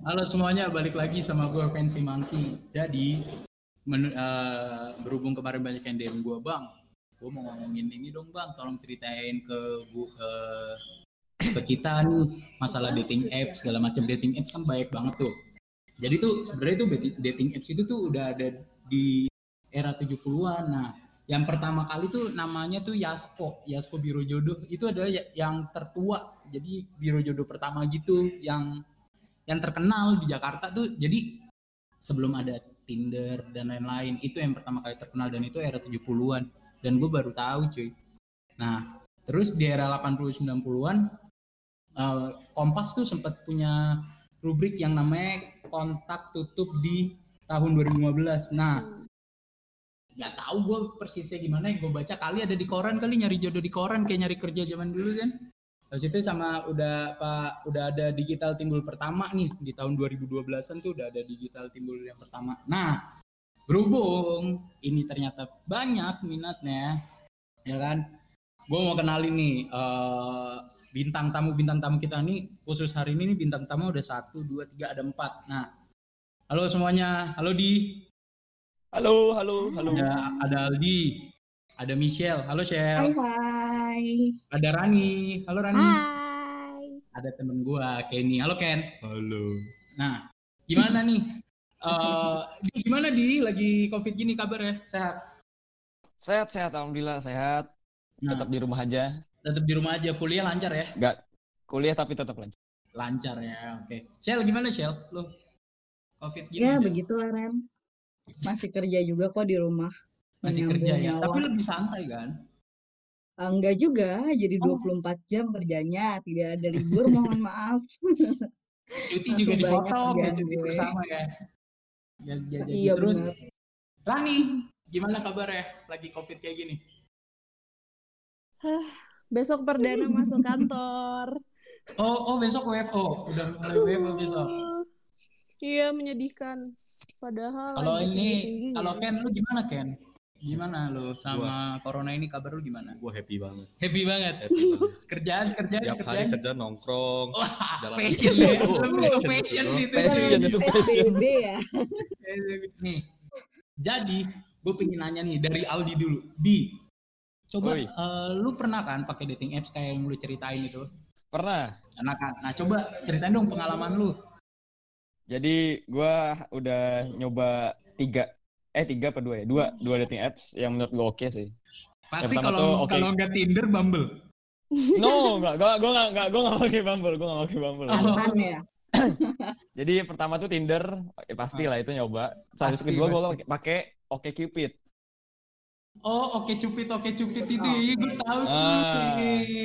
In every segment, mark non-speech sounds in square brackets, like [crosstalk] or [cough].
Halo semuanya, balik lagi sama gue Fancy Monkey. Jadi, men- eh, berhubung kemarin banyak yang DM gue, bang, gue mau ngomongin ini dong bang, tolong ceritain ke gue ke ke kita nih masalah dating apps segala macam dating apps kan banyak banget tuh. Jadi tuh sebenarnya tuh dating- dating apps itu tuh udah ada di era 70-an. Nah, yang pertama kali tuh namanya tuh Yasko, Yasko Biro Jodoh. Itu adalah ya- yang tertua. Jadi Biro Jodoh pertama gitu yang yang terkenal di Jakarta tuh jadi sebelum ada Tinder dan lain-lain itu yang pertama kali terkenal dan itu era 70-an dan gue baru tahu cuy. Nah terus di era 80-90-an eh, Kompas tuh sempat punya rubrik yang namanya kontak tutup di tahun 2015 nah nggak tahu gue persisnya gimana yang gue baca kali ada di koran kali nyari jodoh di koran kayak nyari kerja zaman dulu kan Habis itu sama udah Pak udah ada digital timbul pertama nih di tahun 2012-an tuh udah ada digital timbul yang pertama. Nah, berhubung ini ternyata banyak minatnya, ya kan? Gue mau kenalin nih eh, bintang tamu bintang tamu kita nih khusus hari ini nih bintang tamu udah satu dua tiga ada empat. Nah, halo semuanya, halo di, Halo, halo, halo. ada ada Aldi, ada Michelle, halo Hai Shell, hai. ada Rani, halo Rani. Hai. ada temen gua Kenny halo Ken Halo. nah gimana nih Eh, di gimana di lagi covid gini kabar ya sehat Sehat, sehat, alhamdulillah sehat. nah, Tetap di rumah aja. tetap di rumah aja kuliah lancar ya Enggak kuliah tapi tetap lanjut. lancar ya oke Shell gimana Shell lu covid gini Ya aja. begitulah Ren. Masih kerja juga kok di rumah. Masih Menyambung kerja ya nyawa. tapi lebih santai kan Ah, Enggak juga, jadi Oh. 24 jam kerjanya, tidak ada libur, mohon maaf. [laughs] cuti juga dipotong ya cuti bersama ya ya, ya, jadi Iya terus benar. Rani gimana kabar ya lagi covid kayak gini Besok perdana masuk kantor. oh oh besok WFO udah mulai WFO besok Iya, menyedihkan. Padahal Kalau ini, kalau Ken lu gimana Ken? Gimana lu sama corona ini kabar lu gimana? gue happy banget Happy banget. happy banget [laughs] Kerjaan, kerjaan, tiap hari kerjaan. kerja nongkrong Wah, jalan passion ya. Oh, Lu passion passion itu. Passion itu passion. Ya. [laughs] Nih, jadi gue pengen nanya nih dari Aldi dulu. Di, coba Oi. eh, lu pernah kan pakai dating apps kayak yang lu ceritain itu? Pernah. Pernah kan? Nah coba ceritain dong pengalaman lu. Jadi gua udah nyoba tiga eh tiga apa dua ya? Dua, dua dating apps yang menurut gua oke sih. Pasti pertama kalau tuh, oke. kalau nggak Tinder, Bumble. No, enggak, gua gua enggak, enggak, gua enggak pakai Bumble, gua enggak pakai Bumble. Oh. Ya. [coughs] Jadi pertama tuh Tinder, ya pasti lah itu nyoba. Terus Pasti, kedua gua pasti. pakai- pakai Oke Cupid. Oh, oke cupid, oke cupid itu, Oh, iya gue tahu tuh. Ah. Iya,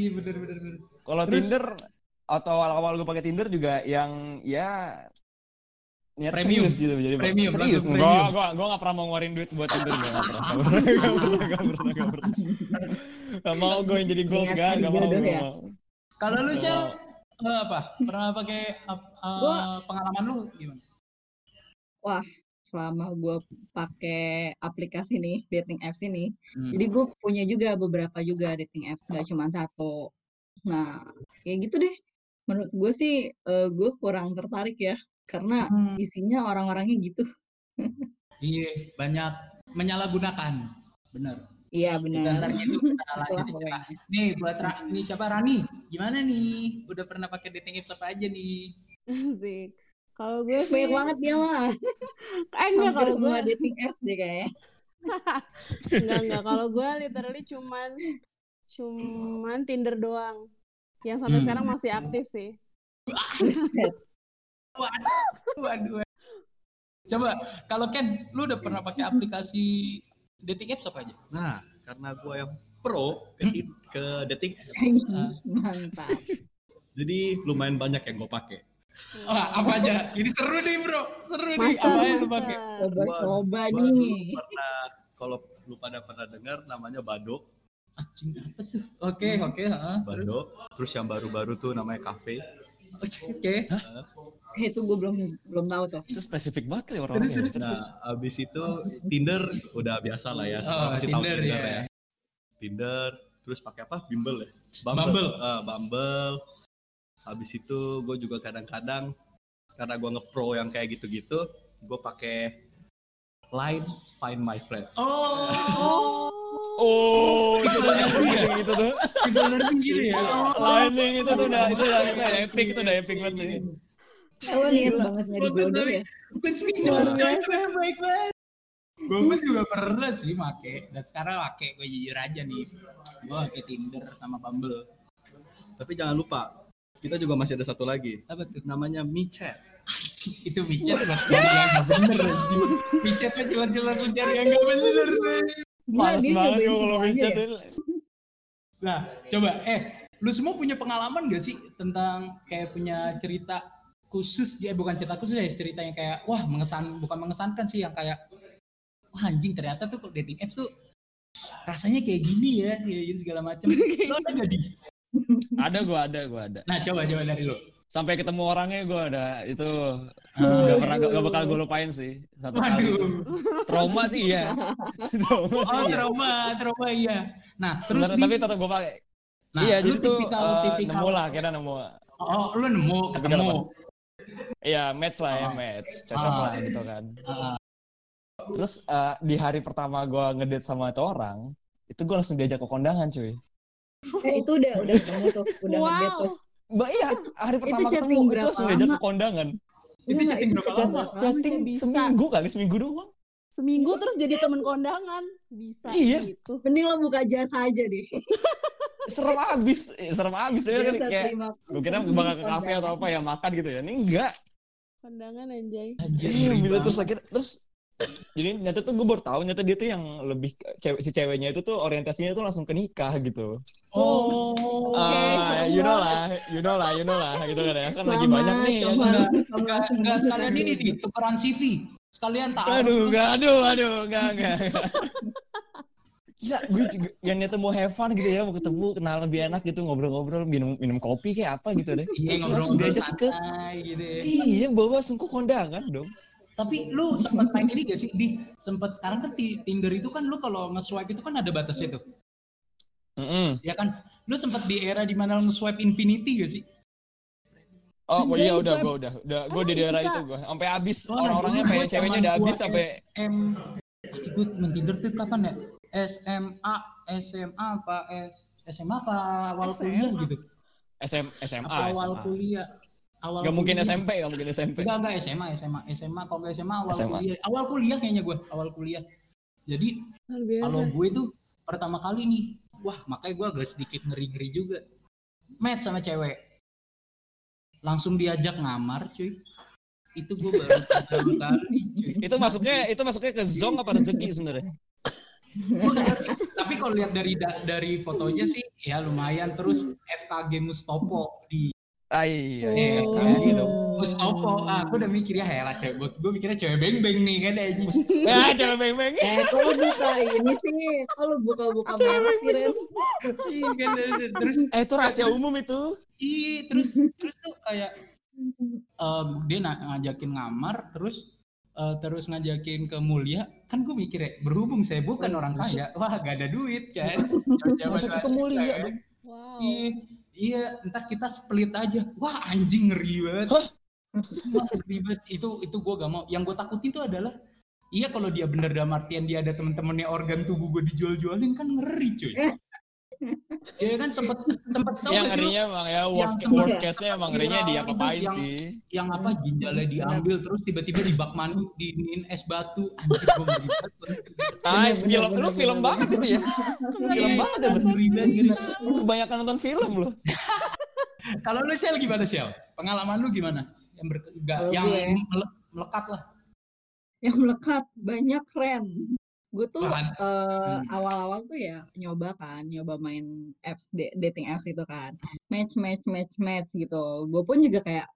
iya, bener, bener, bener. Kalau? Tinder atau awal-awal gue pakai Tinder juga yang ya niat Premium. serius gitu jadi Premium, serius gua premium. gua gua gak pernah mau ngeluarin duit buat Tinder gua gak pernah [laughs] gak pernah gak pernah gak pernah gak gak mau gue yang jadi gold cari gak mau gak ya? mau Kalau lu Gak mau. eh, apa? Pernah pakai Gua- pengalaman lu gimana? Selama gue pakai aplikasi nih, dating apps ini, Hmm. jadi gue punya juga beberapa juga dating apps, gak cuma satu. Nah, kayak gitu deh. Menurut gue sih, eh, gue kurang tertarik ya, karena Hmm. isinya orang-orangnya gitu. Iya, banyak menyalahgunakan. Bener. Iya benar. ntar gitu kita. Nih buat Ra nih siapa Rani? Gimana nih? Udah pernah pakai dating apps apa aja nih? Asik. Kalau gue sih Banyak banget dia mah. eh enggak Hampir kalau gue dating apps deh kayaknya. [laughs] enggak enggak kalau gue literally cuman cuman Tinder doang. Yang sampai Hmm. sekarang masih aktif sih. [laughs] Waduh, waduh. Coba kalau Ken, lu udah pernah pakai aplikasi dating apps apa aja? nah karena gue yang pro ke, ke dating Ah. [laughs] Mantap. jadi lumayan banyak yang gue pakai Wah, apa aja? Ini seru nih, Bro. Seru nih. Master, Apa yang lu pakai? Coba-coba nih. pernah kalau lu pada pernah dengar namanya Bado Anjing apa tuh? Oke, oke, heeh. Terus? Bado terus yang baru-baru tuh namanya Cafe Oke. Eh, [laughs] itu gue belum belum tahu tuh. itu spesifik banget kali orang-orang Terus, ya. terus, nah abis itu Tinder udah biasa lah ya semua Oh, pasti tahu Tinder, Tinder ya. ya Tinder terus pakai apa Bumble ya Bumble. Ah, Bumble habis itu gue juga kadang-kadang karena gue ngepro yang kayak gitu-gitu gue pakai line find my friend Oh, Oh. Oh, itu tuh yang penting itu tuh. udah ngerti gitu ya. Lightning itu tuh udah itu udah itu udah epic itu udah epic banget sih. Lo niat banget nyari jodoh ya. Gue speechless coy, itu yang baik banget. Gue pun juga pernah sih make, dan sekarang make gue jujur aja nih. Gue pakai Tinder sama Bumble. tapi jangan lupa kita juga masih ada satu lagi Apa tuh? namanya micet itu micet buat yang gak bener. Micet mah jelas-jelas mencari yang gak bener. Males banget gue kalau micet ya. Nah, coba eh lu semua punya pengalaman gak sih tentang kayak punya cerita khusus dia bukan cerita khusus ya cerita yang kayak wah mengesan bukan mengesankan sih yang kayak wah anjing ternyata tuh dating apps tuh rasanya kayak gini ya kayak gitu segala macam [laughs] lu ada gak di Ada gue ada gue ada. nah coba coba dari lu Sampai ketemu orangnya gue ada itu gak pernah gak, bakal gue lupain sih satu kali itu. Trauma sih iya. [laughs] Trauma sih oh iya. trauma trauma iya nah terus Sebenarnya nih, tapi tetap gue pakai. nah, iya, jadi tuh tipikal, eh, tipikal, nemu lah, kira nemu. oh lu nemu ketemu Iya, match lah ya, Ah. match. Cocok Ah. lah gitu kan. Ah, Terus eh, di hari pertama gue ngedate sama itu orang, itu gue langsung diajak ke kondangan cuy. Eh, itu udah udah ketemu tuh, udah ngedate tuh. Wow. Mbak iya, hari pertama chatting ketemu itu langsung diajak ke kondangan. itu Enggak, chatting itu berapa Chat, lama lama chatting bisa. seminggu kali, seminggu doang. Seminggu terus jadi temen kondangan. Bisa Iya. gitu. Mending lo buka jasa aja deh. [laughs] Serem abis, eh, serem abis. Ya, kan, kayak, gue kira bakal ke kafe atau apa ya makan gitu ya. Ini enggak. Kondangan anjay. Iya, ngeri gitu terus akhirnya terus jadi nyata tuh gue baru tahu nyata dia tuh yang lebih cewek si ceweknya itu tuh orientasinya tuh langsung ke nikah gitu. oh Ah, you know lah, you know lah, you know lah gitu kan ya. Kan lagi banyak nih. ya selamat. kan? Enggak, enggak, enggak sekalian ini di tukeran CV. Sekalian tahu. Aduh, enggak, aduh, aduh, enggak, enggak. [laughs] Gila, gue juga yang nyata mau have fun gitu ya, mau ketemu, kenal lebih enak gitu, ngobrol-ngobrol, minum minum kopi kayak apa gitu deh. Iya langsung ngobrol-ngobrol diajak ke gitu ya. Iya, bawa langsung ke kondangan dong. Tapi lu sempat main ini gak sih? Di sempat sekarang kan Tinder itu kan lu kalau nge-swipe itu kan ada batasnya tuh. Mm-mm. Ya kan? Lu sempat di era di mana lu nge-swipe infinity gak sih? Oh, Anjay, iya udah, gue udah, udah, gue di daerah itu gue, sampai habis orang-orangnya pengen ceweknya udah habis sampai Anjir, gue main Tinder tuh kapan ya? SMA, SMA apa S SMA apa awal SMA. kuliah gitu? SM, SMA, Apa awal SMA. kuliah? Awal Gak mungkin kuliah. SMP, gak mungkin SMP. Enggak, enggak SMA, SMA, SMA, kalau enggak SMA awal SMA. kuliah. Awal kuliah kayaknya gue, awal kuliah. Jadi kalau gue tuh pertama kali nih, wah makanya gue agak sedikit ngeri-ngeri juga. Match sama cewek. Langsung diajak ngamar cuy. Itu gue baru pertama kali cuy. Itu masuknya, itu masuknya ke zong apa rezeki sebenarnya? Tapi kalau lihat dari da- dari fotonya sih ya lumayan terus FKG Mustopo di Ah iya, Eh, iya, kan. FKG dong. Mustopo. Ah, aku udah mikir ya helah cewek gue, mikirnya cewek beng-beng nih kan aja. Ya, cewek beng-beng. Eh, kalau buka ini sih, kalau buka-buka merek sih, Ren. Iya kan terus Eh, itu rahasia umum itu. Iya, terus terus tuh kayak eh, dia ngajakin ngamar, terus eh, terus ngajakin ke Mulia, kan gue mikir ya, berhubung saya bukan orang kaya, wah gak ada duit kan. [laughs] Ngajakin ke Mulia dong. Wow. Iya, iya, ntar kita split aja. Wah anjing ngeri banget. Hah? Wah, ngeri banget. Itu itu gue gak mau. Yang gue takutin tuh adalah, iya kalau dia bener dalam artian dia ada temen-temennya organ tubuh gue dijual-jualin kan ngeri cuy. [laughs] Iya kan sempet sempet tau Yang ngerinya emang ya worst, Yang worst sempat- case-nya emang ngerinya dia apain Yang- sih. yang apa ginjalnya diambil terus tiba-tiba di bak mandi diinin es batu anjir gue ngeri banget Ah, film lu film banget itu ya. Film Iya, banget itu. ngeri banget ngeri. Lu kebanyakan nonton film lu. [laughs] kalau lu Shell gimana Shell pengalaman lu gimana yang ber, gak, Kalau yang mele- melekat lah Yang melekat banyak keren. Gue tuh Hmm. awal-awal tuh ya nyoba kan, nyoba main apps da- dating apps itu kan, match match match match gitu. Gue pun juga kayak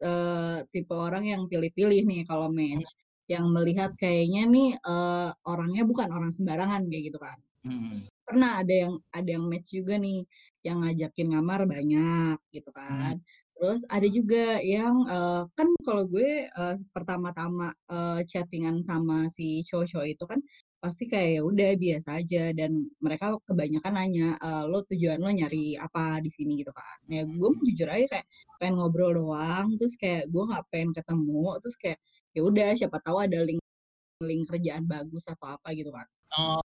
eh, tipe orang yang pilih-pilih nih kalau match, yang melihat kayaknya nih eh, orangnya bukan orang sembarangan kayak gitu kan. Hmm. pernah ada yang ada yang match juga nih yang ngajakin ngamar banyak gitu kan terus ada juga yang eh, kan kalau gue eh, pertama-tama eh, chattingan sama si cowok-cowok itu kan pasti kayak ya udah biasa aja. Dan mereka kebanyakan nanya "Eh, lo tujuan lo nyari apa di sini? Gitu kan. Ya gue jujur aja kayak pengen ngobrol doang terus kayak gue nggak pengen ketemu terus kayak ya udah siapa tahu ada link link kerjaan bagus atau apa gitu kan. Oh,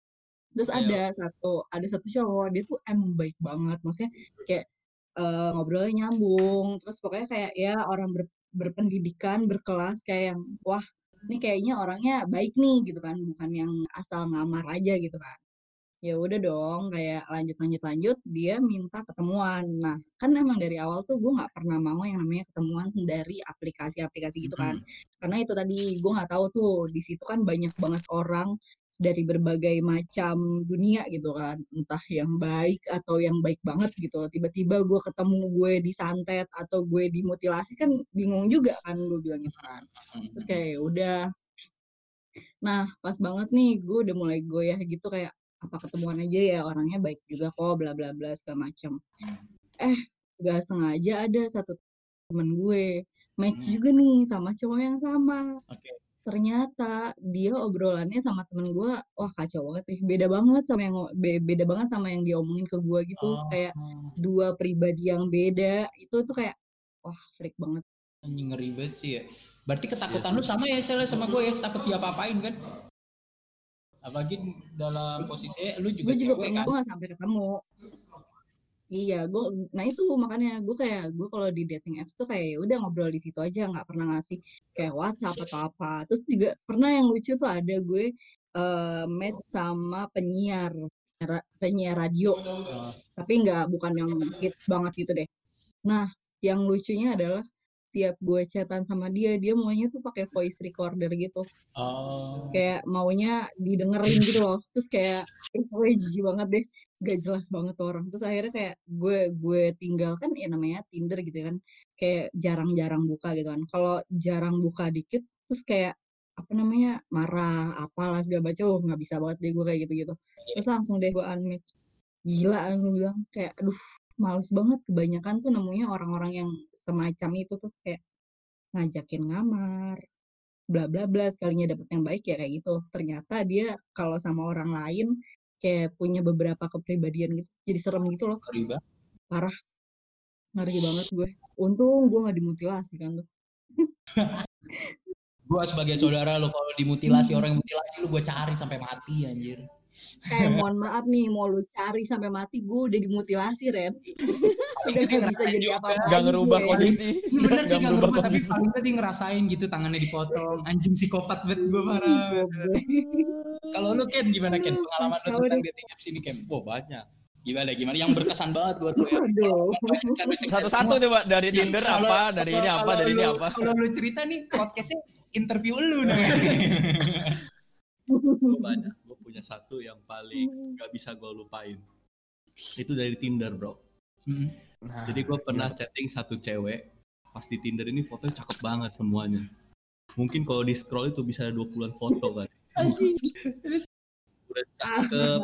terus Iya. ada satu ada satu cowok dia tuh emang baik banget. Maksudnya kayak eh, ngobrolnya nyambung. Terus pokoknya kayak ya orang ber- berpendidikan berkelas kayak yang wah ini kayaknya orangnya baik nih gitu kan. Bukan yang asal ngamar aja gitu kan. Ya udah dong kayak lanjut lanjut lanjut dia minta ketemuan. Nah kan emang dari awal tuh gue nggak pernah mau yang namanya ketemuan dari aplikasi-aplikasi gitu kan. Karena itu tadi gue nggak tahu tuh di situ kan banyak banget orang dari berbagai macam dunia gitu kan. Entah yang baik atau yang baik banget gitu. Tiba-tiba gue ketemu gue disantet atau gue dimutilasi kan bingung juga kan gue bilang gitu kan. Terus kayak ya udah. Nah pas banget nih gue udah mulai goyah gitu kayak apa ketemuan aja ya orangnya baik juga kok bla bla bla segala macam eh gak sengaja ada satu temen gue match Hmm. juga nih sama cowok yang sama. Oke. Ternyata dia obrolannya sama temen gue wah kacau banget nih. Beda banget sama yang beda banget sama yang diomongin ke gue gitu. Oh, kayak dua pribadi yang beda itu tuh kayak wah freak banget. Anjing ngeri banget sih ya. Berarti ketakutan lu sama ya Sel sama gue ya, takut diapa-apain kan? Apalagi dalam posisi lu juga gue juga pernah kan? gue gak sampai ketemu iya gue nah itu makanya gue kayak gue kalau di dating apps tuh kayak ya udah ngobrol di situ aja nggak pernah ngasih kayak WhatsApp atau apa. Terus juga pernah yang lucu tuh ada gue eh match sama penyiar ra- penyiar radio. Oh, tapi nggak bukan yang hits banget gitu deh. Nah yang lucunya adalah tiap gue chatan sama dia dia maunya tuh pakai voice recorder gitu. Oh. kayak maunya didengerin gitu loh. Terus kayak "Ih, gue jijik banget deh gak jelas banget tuh orang. Terus akhirnya kayak gue gue tinggalkan ya namanya Tinder gitu kan. Kayak jarang-jarang buka gitu kan. Kalau jarang buka dikit terus kayak apa namanya marah apalah segala macam oh nggak bisa banget deh gue kayak gitu gitu terus langsung deh gue unmatch. Gila langsung bilang kayak aduh males banget. Kebanyakan tuh nemunya orang-orang yang semacam itu tuh kayak ngajakin ngamar bla bla bla sekalinya dapet yang baik ya kayak gitu. Ternyata dia kalau sama orang lain kayak punya beberapa kepribadian gitu. Jadi serem gitu loh. Banget. parah. Ngeri banget gue. Untung gue nggak dimutilasi kan tuh. [laughs] Gua sebagai saudara lu kalau dimutilasi orang yang mutilasi lu gua cari sampai mati anjir. Kayak mohon maaf nih mau lu cari sampai mati gue udah dimutilasi Ren udah gak bisa jadi apa-apa Gak lagi ngerubah kondisi. Bener sih Gak gak ngerubah, tapi kondisi. paling tadi ngerasain gitu tangannya dipotong. Anjing psikopat banget gue parah. Goblok. Kalau lu Ken gimana Ken? Pengalaman lu tentang dating apps ini Ken? Wah banyak. Gimana gimana? Yang berkesan banget buat lu ya. Satu-satu coba dari Tinder apa, dari ini apa, dari ini apa. Kalau lu cerita nih podcastnya interview lu. Gue [laughs] banyak. Punya satu yang paling gak bisa gue lupain. Itu dari Tinder bro. Hmm. Nah, Jadi gue pernah chatting satu cewek. Pas di Tinder ini fotonya cakep banget semuanya. Mungkin kalau di scroll itu bisa ada 20-an foto kan. Udah cakep.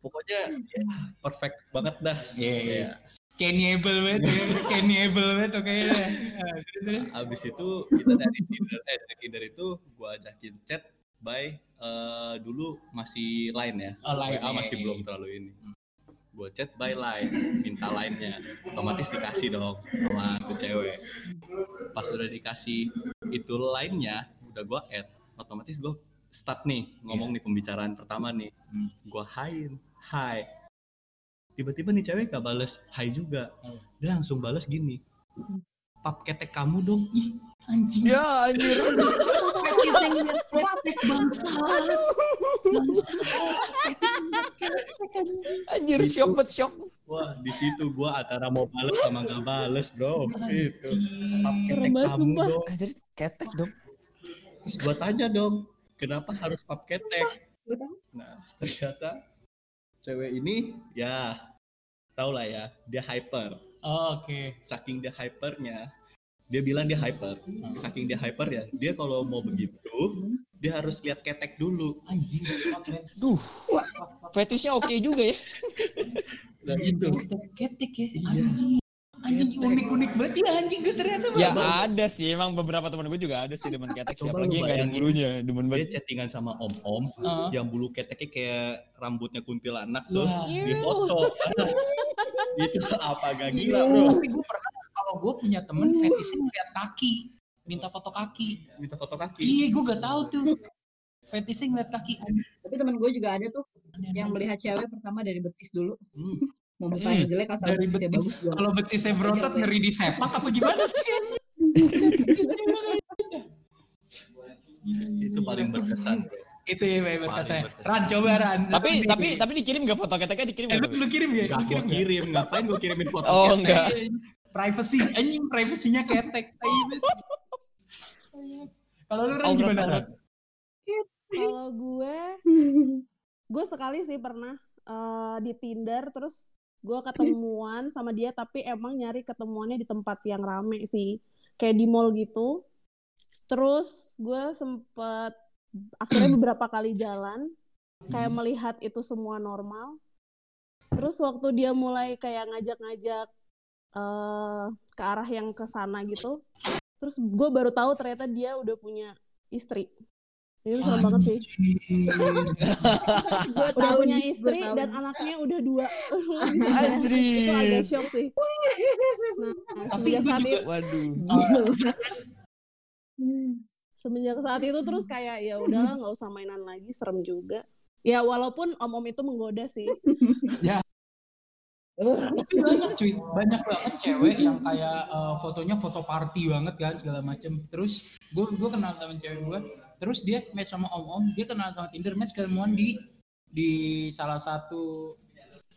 Pokoknya ya, perfect banget dah. Iya, iya. Iya. Cannibal banget, ya. cannibal banget tuh kayaknya. Nah, terus, terus. Abis itu kita dari Tinder, eh dari Tinder itu gue ajakin chat by eh, dulu masih line ya. Oh, line, WA iya, masih iya. belum terlalu ini. Gue chat by line, minta line-nya. Otomatis dikasih dong sama tuh cewek. Pas udah dikasih itu line-nya, udah gue add. Otomatis gue start nih ngomong nih pembicaraan pertama nih. Hmm. Gue hi, hi. Tiba-tiba nih cewek gak bales hi juga. Hmm. Dia langsung bales gini. Pap ketek kamu dong. Ih, Anjing. Ya anjir. [laughs] Yang ketek bangsa. Anjir shock banget shock. Wah, di situ gua antara mau bales sama gak bales, bro. Itu. Ketek banget, kamu sumpah. dong. Anjir ketek dong. Terus gua tanya dong, kenapa harus pap ketek? Nah, ternyata cewek ini ya tau lah ya, dia hyper. Oh, Oke. Saking dia hypernya, dia bilang dia hyper. Saking dia hyper ya, dia kalau mau begitu, dia harus lihat ketek dulu. Anjing. Duh. Fetishnya oke juga ya. Dan itu Ketek ya. Iya. Anjing. Anjing unik-unik banget ya anjing gue ternyata Ya Bang. ada sih, emang beberapa teman gue juga ada sih demen ketek. Coba Siapa lagi yang ada bulunya, demen Dia banget. chattingan sama om-om Heeh. yang bulu keteknya kayak rambutnya kuntilanak tuh di foto. [laughs] itu apa gak gila bro? Tapi gue pernah kalau gue punya temen fetishnya ngeliat kaki, minta foto kaki. Minta foto kaki. Iya, gue gak tahu tuh. Fetishnya ngeliat kaki. Tapi teman gue juga ada tuh yang melihat cewek pertama dari betis dulu. Hmm. [laughs] Mau mukanya Hmm, jelek asal Dari betisnya betis. bagus. Kalau betisnya berotot ngeri di sepak apa gimana sih? Itu paling berkesan bro. Itu ya berkesan. Paling berkesan. Ran coba Ran. Tapi tapi tapi dikirim gak foto keteknya dikirim eh, gak? lu, kirim ya? Gak kirim ngapain gua kirimin foto Oh enggak. Privacy, anjing privasinya ketek. Kalau lu Ran Aurat, gimana? Kalau gue, gue sekali sih pernah eh, di Tinder terus gue ketemuan sama dia tapi emang nyari ketemuannya di tempat yang rame sih kayak di mall gitu terus gue sempet akhirnya beberapa kali jalan kayak melihat itu semua normal terus waktu dia mulai kayak ngajak-ngajak eh, ke arah yang ke sana gitu. Terus gue baru tahu ternyata dia udah punya istri. Itu serem banget sih. Gue udah tahu punya istri tahu dan anaknya udah dua. Itu agak shock sih. Nah Tapi semenjak saat itu Waduh. [laughs] semenjak saat itu terus kayak ya udahlah nggak usah mainan lagi serem juga. Ya walaupun om om itu menggoda sih Tapi banyak cuy, banyak banget cewek yang kayak eh, fotonya foto party banget kan segala macem. Terus gue gue kenal temen cewek gue, terus dia match sama om om, dia kenal sama Tinder match ketemuan di di salah satu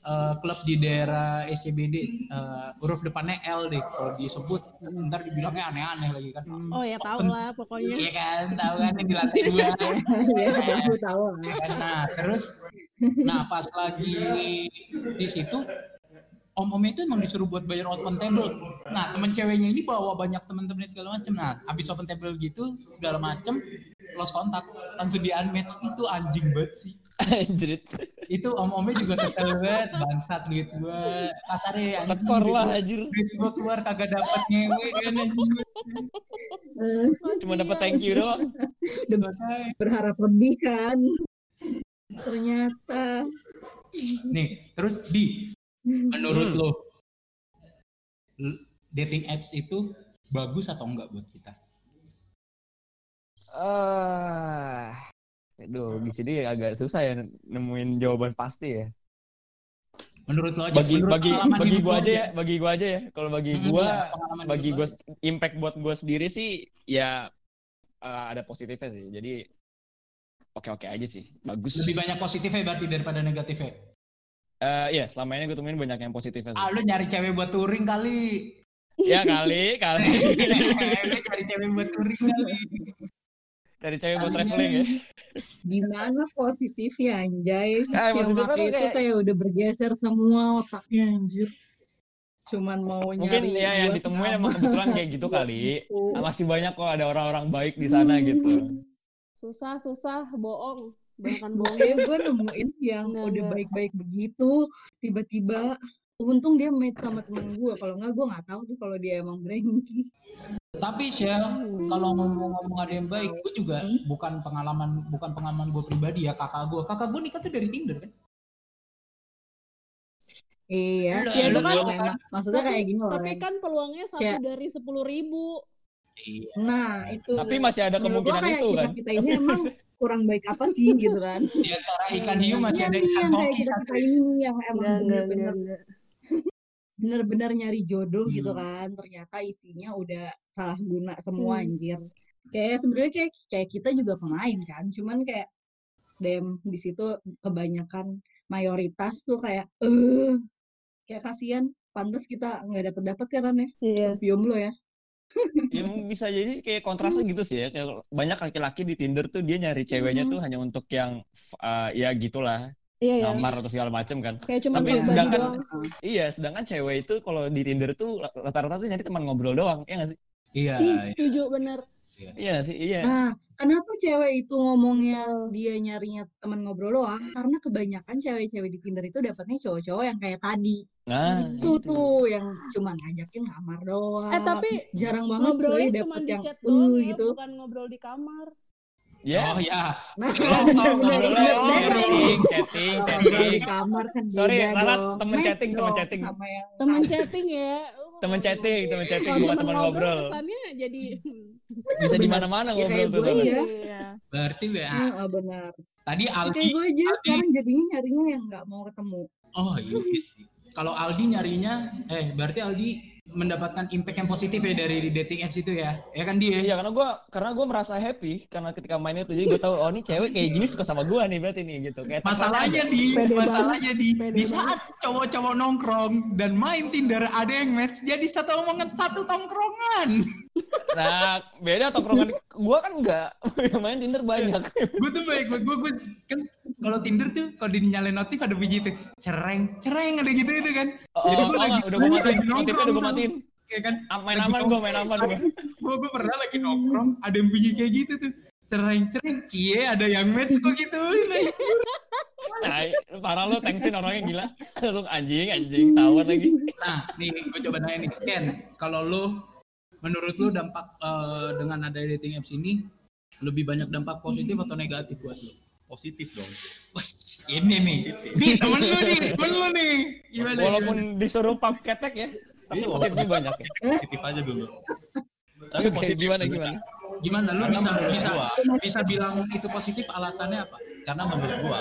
eh, klub di daerah SCBD, eh, huruf depannya L deh kalau disebut, ntar dibilangnya aneh-aneh lagi kan. oh ya tau lah pokoknya Iya kan, tahu kan yang di lantai [laughs] dua. Iya, gue tahu lah. Ya kan? Nah, terus nah pas lagi di situ om-omnya itu emang disuruh buat bayar open table. Nah, temen ceweknya ini bawa banyak temen-temennya segala macem. Nah, habis open table gitu segala macem, lost kontak, langsung di unmatch. Itu anjing banget sih. Anjrit. Itu om-omnya juga kesel banget, bangsat duit gua. Kasarnya anjing. Tekor lah anjir. Duit gua keluar kagak dapet ngewe kan anjing. Cuma dapat thank you doang. Selesai. Berharap lebih kan. Ternyata. Nih, terus di menurut lo l- dating apps itu bagus atau enggak buat kita? Ah. Aduh, di sini agak susah ya nemuin jawaban pasti ya. Menurut lo aja. Bagi menurut bagi bagi gua lo aja ya, bagi gua aja ya. Kalau bagi Mm-mm, gua iya, bagi gua lo. impact buat gua sendiri sih ya eh, ada positifnya sih. Jadi oke-oke aja sih. Bagus. lebih banyak positifnya berarti daripada negatifnya. Eh iya, selama ini gue temuin banyak yang positifnya sih. Ah, lu nyari cewek buat touring kali. ya kali, kali. [laughs] lu cari cewek buat touring kali. Cari cewek buat traveling ya. Gimana positifnya anjay? Ah, yang positifnya pakai tuh itu kayak- kayak udah bergeser semua otaknya anjir. Cuman mau Mungkin nyari ya yang ditemuin emang kebetulan kayak gitu kali. gitu. Masih banyak kok ada orang-orang baik di sana gitu. susah susah bohong banyakan bohong Kayak gue nemuin yang Enggak, udah baik-baik begitu, tiba-tiba untung dia match sama teman gue. Kalau nggak gue nggak tahu tuh kalau dia emang brengsek. Tapi Shell, kalau ngomong-ngomong ada yang baik, gue juga bukan pengalaman bukan pengalaman gue pribadi ya kakak gue. Kakak gue nikah tuh dari Tinder kan. Iya, Lu- Ya, itu kan- memang. maksudnya kayak gini loh. tapi kan peluangnya satu Kayak- dari sepuluh ribu Iya. Nah itu. Tapi masih ada kemungkinan kayak itu kita, kan. Kita ini emang [laughs] kurang baik apa sih gitu kan? Di antara ikan hiu masih Iya ada nih ikan koki kita, satu. kita ini yang emang bener-bener bener-bener nyari jodoh gitu Hmm. kan ternyata isinya udah salah guna semua Hmm. anjir kayak sebenarnya kayak kayak kita juga pemain kan cuman kayak dem di situ kebanyakan mayoritas tuh kayak eh kayak kasihan pantas kita nggak dapet dapet kan ya iya jomblo ya Ya bisa jadi kayak kontrasnya gitu sih ya. Kayak banyak laki-laki di Tinder tuh dia nyari ceweknya tuh hanya untuk yang uh, ya gitulah, iya ya ngamar atau segala macem kan. kayak cuma Tapi sedangkan- doang Iya, sedangkan cewek itu kalau di Tinder tuh rata-rata tuh nyari teman ngobrol doang, ya nggak sih? Iya. ih iya. setuju bener Iya sih, iya. Nah, kenapa cewek itu ngomongnya dia nyarinya teman ngobrol doang? Karena kebanyakan cewek-cewek di Tinder itu dapatnya cowok-cowok yang kayak tadi. Nah, itu gitu. tuh yang cuma ngajakin kamar doang. Eh tapi jarang banget ngobrolnya cuma dapet di yang chat uh doang ya, gitu. bukan ngobrol di kamar. Ya. Oh ya. Nah, Oh, [laughs] bener, bener. chatting, chatting, Kalau ngobrol di chatting. kamar kan Sorry, Lala, temen Match chatting, temen chatting. Temen chatting ya. Temen chatting, temen chatting, bukan temen ngobrol. kesannya jadi Bisa di mana-mana Ya ngobrol tuh. gue soalnya. ya. Iya. Berarti ya. Heeh, benar. Tadi Ya Aldi. kayak gue aja Aldi. sekarang jadinya nyarinya yang nggak mau ketemu. Oh iya sih. Kalau Aldi nyarinya, eh berarti Aldi mendapatkan impact yang positif ya dari dating apps itu ya? Ya kan dia? Iya karena gue karena gue merasa happy karena ketika main itu jadi gue tahu oh ini cewek kayak gini suka sama gue nih berarti nih gitu kayak Masalahnya di Pede masalahnya di Pede di saat cowok-cowok nongkrong dan main Tinder ada yang match jadi satu omongan satu tongkrongan. Nah beda tongkrongan gue kan enggak yang [laughs] main Tinder banyak. Gue tuh baik, gue gue kan kalau Tinder tuh kalau dinyalain notif ada biji tuh cereng cereng ada gitu itu kan. oh, Jadi gua oh, lagi- udah gue gua matiin notifnya udah gue nongkrong matiin. tuh, Ya kan? Ah, main aman gue main aman gue gue gue pernah lagi nongkrong ada yang bunyi kayak gitu tuh. Cereng cereng cie ada yang match kok gitu. Nah, parah lo thanksin orangnya gila. Langsung anjing anjing tawar lagi. Nah nih gue coba nanya nih. Ken kalau lu menurut lu dampak eh, dengan ada dating apps ini lebih banyak dampak positif atau negatif buat lu Positif dong. Wah, ini nih. Nih temen lu nih temen lu nih. Gimana walaupun gimana? disuruh pub ketek ya tapi Iya, positifnya banyak ya. Positif aja dulu. Tapi Oke, positif gimana juga. gimana? Gimana? Lu Karena bisa bisa gua- bisa bilang itu positif alasannya apa? Karena menurut gua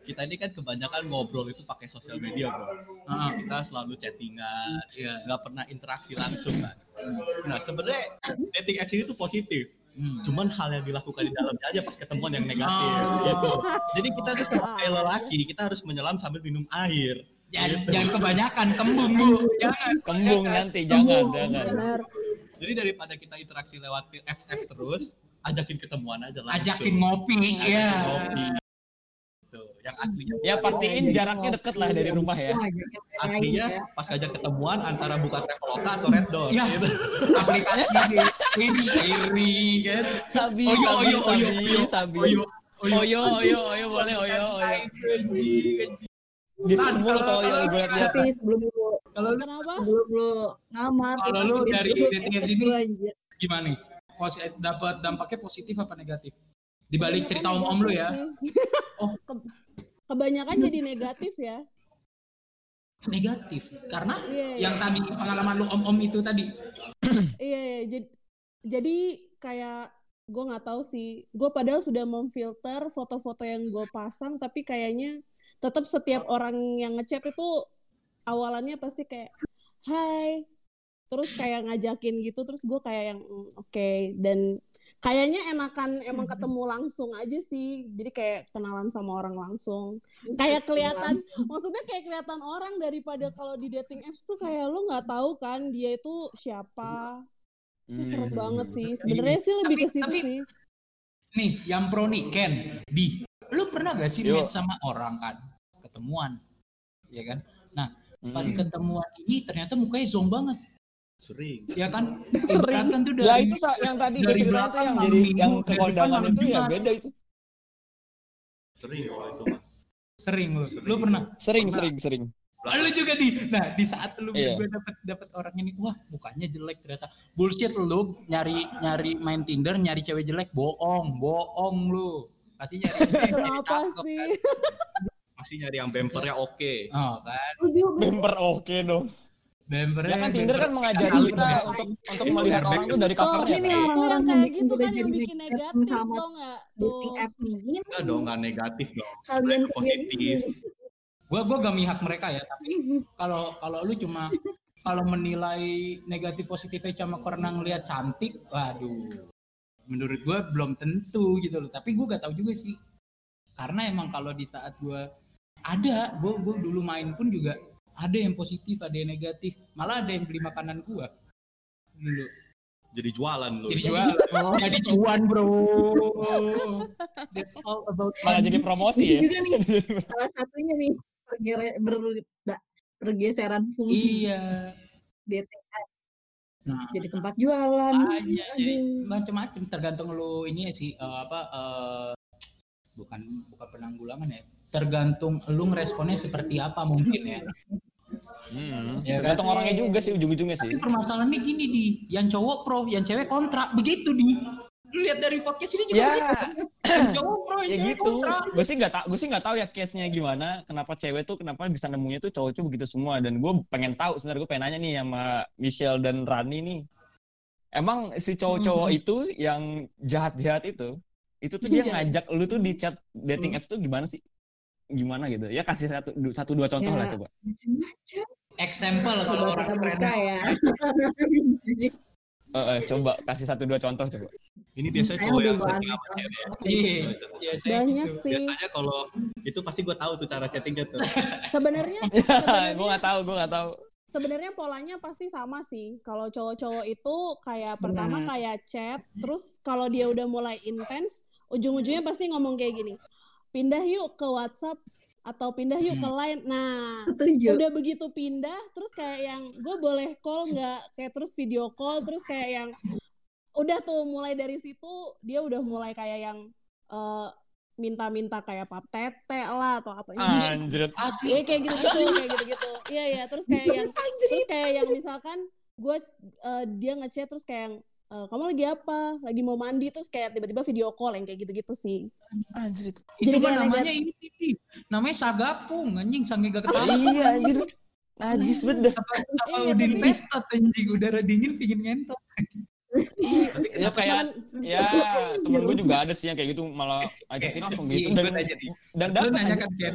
kita ini kan kebanyakan ngobrol itu pakai sosial media bro. Ah, Kita selalu chattingan, iya nggak pernah interaksi langsung kan. Nah sebenarnya dating apps ini tuh positif. Hmm. Cuman hal yang dilakukan di dalamnya aja pas ketemuan yang negatif. Oh. Gitu. Jadi kita tuh sebagai lelaki kita harus menyelam sambil minum air. jangan, Gitu. jangan kebanyakan kembung bu [laughs] jangan kembung nanti jangan jangan Benar. Jadi daripada kita interaksi lewat apps-apps terus, ajakin ketemuan aja langsung. ajakin ngopi ya ngopi. Yang aslinya ya pastiin jaraknya deket lah dari rumah ya. Aslinya ya. pas ngajak ketemuan antara buka Traveloka atau Red Door Iya. gitu. [laughs] aplikasinya di iri iri kan? Sabi Oyo, sabi oyo, sabi oyo, sabi. Oyo oyo oyo oyo boleh oyo oyo. diskon mulu tuh oyo gue liat-liat Tapi sebelum lu kalau lu sebelum lu ngamar Kalau lu dari dating apps ini- gimana nih? Dapat dampaknya positif apa negatif? Dibalik cerita om om lu ya. Oh. Ke- kebanyakan jadi negatif ya. negatif karena Iya. iya. yang tadi pengalaman lu om om itu tadi [clears throat] Iya, iya. Jadi, jadi kayak gue nggak tahu sih. Gue padahal sudah memfilter foto-foto yang gue pasang, tapi kayaknya tetap setiap orang yang ngechat itu awalannya pasti kayak Hai, terus kayak ngajakin gitu, terus gue kayak yang "Mm, oke dan kayaknya enakan emang ketemu langsung aja sih. Jadi kayak kenalan sama orang langsung. Kayak kelihatan, maksudnya kayak kelihatan orang daripada kalau di dating apps tuh kayak lu nggak tahu kan dia itu siapa. Itu serem Hmm. banget sih. Sebenarnya sih lebih ke situ tapi- sih. nih yang pro nih Ken di lu pernah gak sih match sama orang kan ketemuan ya kan pas Mm. ketemuan ini ternyata mukanya zong banget Sering. ya kan [laughs] Sering. Ibaratkan tuh ya dari itu sa- yang tadi dari belakang yang jadi minggu, yang kekondangan itu ya beda itu Sering kalau itu mah. sering lu lu pernah sering Pernah. sering sering Ah, lu juga di nah di saat lu gue dapet dapet orang ini wah mukanya jelek ternyata bullshit lu nyari nyari main Tinder nyari cewek jelek bohong bohong lu pasti nyari [laughs] Kenapa cakep, sih? Masih nyari yang bempernya oke. kan. oh kan bemper oke dong bempernya ya kan Tinder kan mengajari kita ya. untuk untuk melihat orang tuh itu. dari Oh, covernya ini kan. Itu yang kayak gitu kan yang bikin negatif sama tau nggak? dating apps nih ini Enggak dong, enggak negatif dong. kalian positif. gue gue gak mihak mereka ya tapi kalau kalau lu cuma kalau menilai negatif positifnya cuma karena ngelihat cantik waduh menurut gue belum tentu gitu loh tapi gue gak tahu juga sih karena emang kalau di saat gue ada gue gue dulu main pun juga ada yang positif ada yang negatif. Malah ada yang beli makanan gue dulu Jadi jualan lu. jadi jual. jadi cuan bro. [laughs] That's all about malah jadi promosi ya? Nih. salah satunya nih pergeseran fungsi. Iya. Apps Nah, jadi tempat jualan. aja macam-macam tergantung lu ini ya sih eh, apa eh, bukan bukan penanggulangan ya tergantung lu ngeresponnya seperti apa mungkin ya Hmm. Ya kan? Tergantung orangnya juga sih ujung-ujungnya sih. tapi permasalahannya gini di yang cowok pro yang cewek kontra begitu di lu lihat dari podcast ini juga Ya, begitu. yang [clears throat] cowok pro yang ya cewek gitu. kontra Gue sih nggak tau, gue sih nggak tahu ya case-nya gimana. Kenapa cewek tuh kenapa bisa nemunya tuh cowok tuh begitu semua. Dan gue pengen tahu sebenarnya gue pengen nanya nih sama Michelle dan Rani nih. Emang si cowok-cowok itu yang jahat-jahat itu, itu tuh dia Jahat. ngajak lu tuh di chat dating apps tuh gimana sih? Gimana gitu? Ya kasih satu du- satu dua contoh Ya. lah coba. Macam-macam. example kalau Coba orang keren buka ya. Eh, eh, coba kasih satu dua contoh coba. Ini biasanya cowok udah yang ambil sama cewek. iya iya saya Banyak gitu. sih. Biasanya kalau itu pasti gue tahu tuh cara chattingnya tuh. [laughs] Sebenarnya gue [laughs] sebenarnya nggak tahu, gue nggak tahu. sebenarnya polanya pasti sama sih. Kalau cowok-cowok itu kayak pertama kayak chat, terus kalau dia udah mulai intens, ujung-ujungnya pasti ngomong kayak gini. Pindah yuk ke WhatsApp atau pindah yuk ke Line. Nah, Setuju. udah begitu pindah, terus kayak yang gue boleh call nggak? Kayak terus video call, terus kayak yang udah tuh mulai dari situ dia udah mulai kayak yang eh, minta-minta kayak pap tete lah atau apa Anjir. asli Iya kayak gitu-gitu, kayak gitu-gitu. Iya iya, terus kayak yang terus kayak yang misalkan gue eh, dia ngechat terus kayak yang eh, kamu lagi apa? Lagi mau mandi terus kayak tiba-tiba video call yang kayak gitu-gitu sih. Anjir. itu Jadi kan namanya ini Di. namanya sagapung anjing sange gak ketawa Iya anjir. Najis banget dah. apa Iya, udin tapi- petot anjing udara dingin pingin ngentot Ya kayak ya temen gue juga ada sih yang kayak gitu malah ajakin langsung gitu Iya, dan Di. dan dapat nanya kan Ken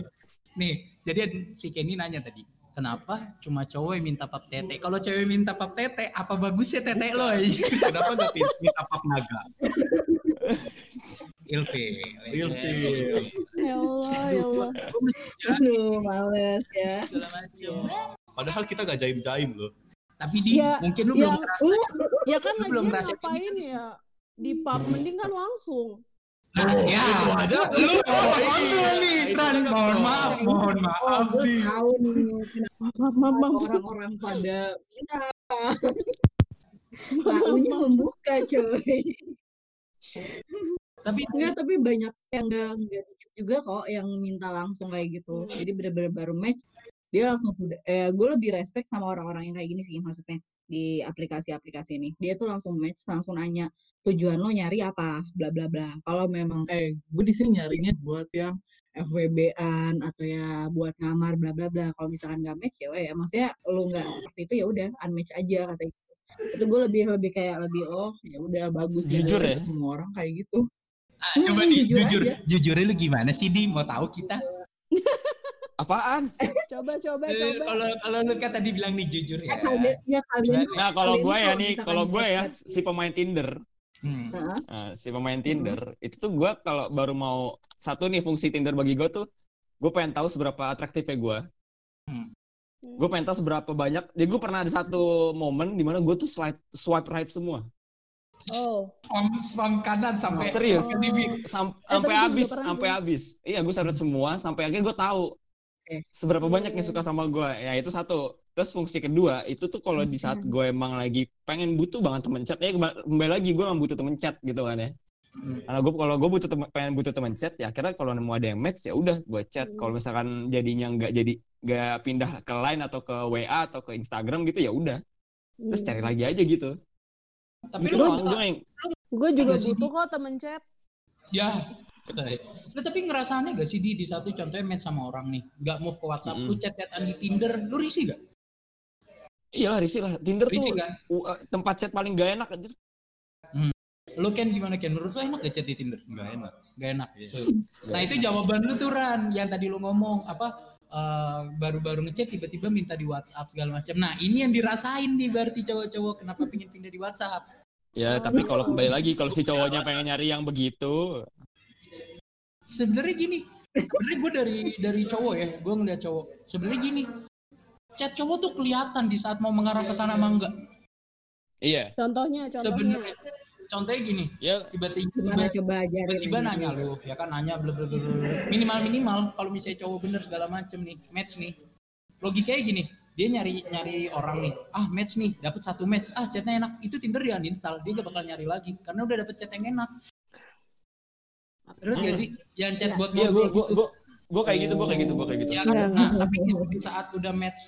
nih jadi si Kenny nanya tadi kenapa cuma cowok yang minta pap tete kalau cewek minta pap tete apa bagusnya tete lo anjing [laughs] Kenapa nggak minta pap naga? [laughs] ilfil Ilfil. Ya Allah, ya Allah. Aduh, males ya. Padahal kita gak jaim-jaim loh. tapi di Ya, mungkin lu ya. belum ngerasa Ya kan Lu belum ngapain ya? Di pub mending kan langsung. Nah ya aja. lu Oh, iya. nih Itu Tran mohon maaf mohon Oh, maaf nih maaf, maaf. orang-orang pada maunya membuka coy. tapi Enggak, tapi banyak yang enggak enggak juga kok yang minta langsung kayak gitu. Jadi bener-bener baru match dia langsung eh gue lebih respect sama orang-orang yang kayak gini sih maksudnya di aplikasi-aplikasi ini. Dia tuh langsung match, langsung nanya tujuan lo nyari apa, bla bla bla. Kalau memang eh gue di sini nyarinya buat yang FWB-an atau ya buat ngamar bla bla bla. Kalau misalkan nggak match ya, ya maksudnya lo nggak seperti itu ya udah unmatch aja kata itu. Itu gue lebih lebih kayak lebih oh ya udah bagus Jujur gitu. ya? semua orang kayak gitu. ah, coba Hmm, di jujur jujur jujurnya lu gimana sih di mau tahu kita Apaan? Coba, coba, Eh, coba. kalau kalau lu kan tadi bilang nih jujur ya Ya kalian, ya kalian. Nah kalau gue ya nih, kalau gue ya si pemain Tinder, Hmm. Heeh. Nah, si pemain Tinder itu tuh gue kalau baru mau satu nih fungsi Tinder bagi gue tuh gue pengen tahu seberapa atraktifnya gue. Hmm. Gue pengen tahu seberapa banyak. Jadi gue pernah ada satu momen di mana gue tuh swipe, swipe right semua. Oh, Spam, kanan sampai Serius? sampai di Sam- Eh, sampai juga habis, sampai habis. Iya gue swipe right semua sampai akhirnya gue tahu Seberapa banyak yang Hmm. suka sama gue. Ya itu satu. Terus fungsi kedua itu tuh kalau di saat gue emang lagi pengen butuh banget temen chat, ya kembali lagi gue emang butuh temen chat gitu kan ya. Hmm. Karena gue kalau gue butuh temen, pengen butuh temen chat ya akhirnya kalau nemu ada yang match ya udah gue chat. Hmm. Kalau misalkan jadinya nggak jadi nggak pindah ke line atau ke WA atau ke Instagram gitu ya udah. Terus Hmm. cari lagi aja gitu. tapi gitu lu Gue yang- gue juga butuh kok temen chat. ya lu tapi ngerasaannya gak sih di di satu contohnya match sama orang nih nggak move ke WhatsApp lu Mm-mm. chat chatan di Tinder lu risih gak Iyalah risih lah. Tinder risih tuh kan uh, tempat chat paling gak enak anjir. lu kan gimana kan menurut lu enak gak chat di Tinder Nggak enak. gak enak Iya. Tuh. nah itu jawaban lu tuh Ran yang tadi lu ngomong apa eh, baru-baru ngechat tiba-tiba minta di WhatsApp segala macam nah ini yang dirasain nih berarti cowok-cowok kenapa pingin pindah di WhatsApp Ya tapi kalau kembali lagi kalau si cowoknya pengen nyari yang begitu, sebenarnya gini sebenarnya gue dari dari cowok ya gue ngeliat cowok. Sebenarnya gini chat cowok tuh kelihatan di saat mau mengarah ke sana apa enggak. Iya. Contohnya, contohnya. sebenarnya contohnya gini Ya. tiba-tiba tiba-tiba aja nanya lu ya kan nanya bla bla bla bla, bla. minimal minimal kalau misalnya cowok bener segala macem nih match nih. Logikanya gini dia nyari nyari orang nih ah match nih dapat satu match. Ah chatnya enak. Itu Tinder dia uninstall dia gak bakal nyari lagi karena udah dapet chat yang enak terus gak sih yang chat buat Iya, gue ngobrol gue gitu. gue gue kayak gitu, gue kayak gitu, gue kayak gitu. Ya kan? Iya. Nah, tapi di saat udah match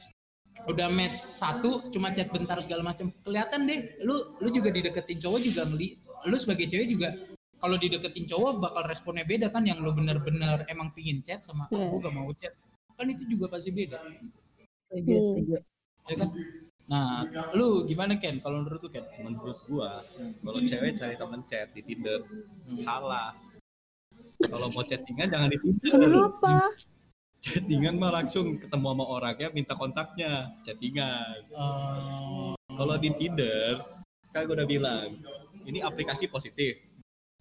udah match satu cuma chat bentar segala macam kelihatan deh lu lu juga dideketin cowok juga ngeli lu sebagai cewek juga kalau dideketin cowok bakal responnya beda kan yang lu bener-bener emang pingin chat sama Iya. aku gak mau chat kan itu juga pasti beda Hmm. setuju. ya kan nah lu gimana Ken kalau menurut lu Ken menurut gua kalau cewek cari temen chat di Tinder salah kalau mau chattingan jangan di Tinder Kenapa? chattingan mah langsung ketemu sama orangnya minta kontaknya. Chattingan. Eh, kalau di Tinder kan gua udah bilang ini aplikasi positif.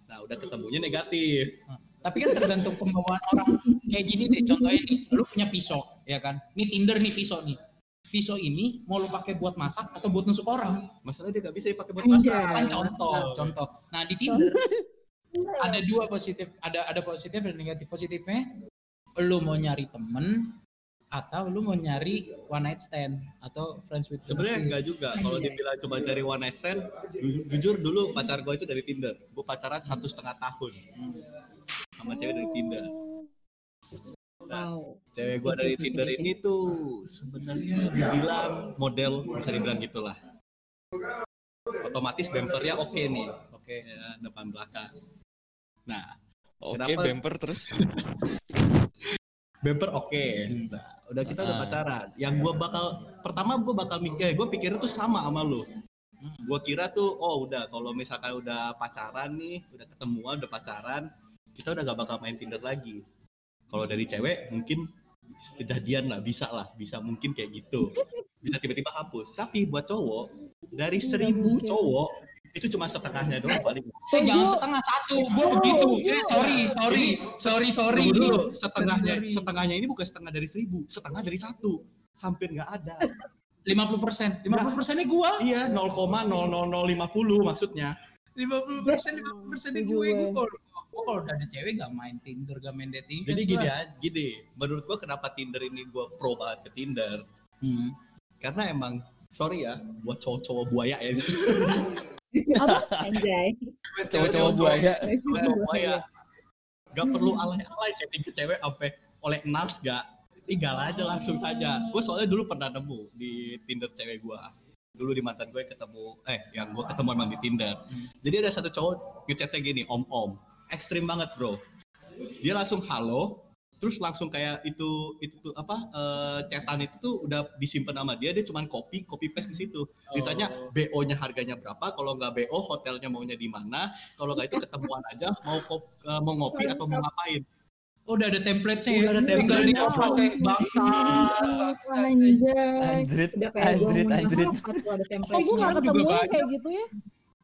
Nah udah ketemunya negatif. Tapi kan tergantung pembawaan orang kayak gini deh. Contohnya nih lu punya pisau ya kan? Ini Tinder nih pisau nih. Pisau ini mau lu pakai buat masak atau buat nusuk orang? Masalah dia gak bisa dipakai buat masak. Kan contoh contoh. Nah di Tinder [laughs] ada dua positif ada ada positif dan negatif. Positifnya lu mau nyari temen atau lu mau nyari one night stand atau friends with sebenarnya enggak juga. Kalau dibilang cuma cari one night stand ju- jujur dulu pacar gue itu dari Tinder. Gue pacaran satu setengah tahun. Sama cewek dari Tinder. Wow. cewek gue dari Tinder ini tuh sebenarnya dibilang model bisa dibilang gitulah. Otomatis bumpernya oke nih oke. Ya, depan belakang. Nah Oke, Kenapa? bumper terus. bumper oke. Nah, udah kita udah Ah. pacaran. Yang gue bakal pertama gue bakal mikir gue pikirnya tuh sama sama lu. Gue kira tuh oh udah kalau misalkan udah pacaran nih udah ketemuan udah pacaran kita udah gak bakal main Tinder lagi. Kalau dari cewek mungkin kejadian lah bisa lah bisa mungkin kayak gitu. Bisa tiba-tiba hapus. Tapi buat cowok dari Nggak seribu cowok itu cuma setengahnya doang paling. eh jangan setengah satu. Gua begitu. Setuju. Eh, sorry sorry sorry sorry Tunggu dulu. Setengahnya Sorry. setengahnya ini bukan setengah dari seribu setengah dari satu. Hampir nggak ada. 50 persen. 50 persennya gua. iya 0,00050 maksudnya. 50 persen 50 persennya gue gue. gue kalau gue kalau udah ada cewek gak main Tinder gak main dating jadi gini ya gini. Menurut gua kenapa Tinder ini gua pro banget ke Tinder? Hmm. karena emang sorry ya buat cowok-cowok buaya ya [laughs] Anjay. Cowok-cowok buaya. cowok buaya gak perlu alay-alay chatting ke cewek sampai oleh nafs gak. Tinggal aja langsung aja gue soalnya dulu pernah nemu di Tinder cewek gue dulu di mantan gue ketemu eh yang gue ketemu emang di Tinder. Hmm. jadi ada satu cowok ngechatnya gini om om. Ekstrim banget bro. Dia langsung halo terus langsung kayak itu itu tuh apa eh, chatan itu tuh udah disimpan sama dia dia cuman copy copy paste ke situ ditanya Oh. BO-nya harganya berapa kalau nggak BO hotelnya maunya di mana kalau nggak itu ketemuan [laughs] aja mau kop, eh, mau ngopi atau mau ngapain Oh, udah ada template-nya Udah ya ada tinggal di template-nya. pakai bangsa. Anjrit, Udah anjrit, anjrit. apa tuh ada Kok template. gue gak Sekarang juga ketemu ya banyak. kayak gitu ya?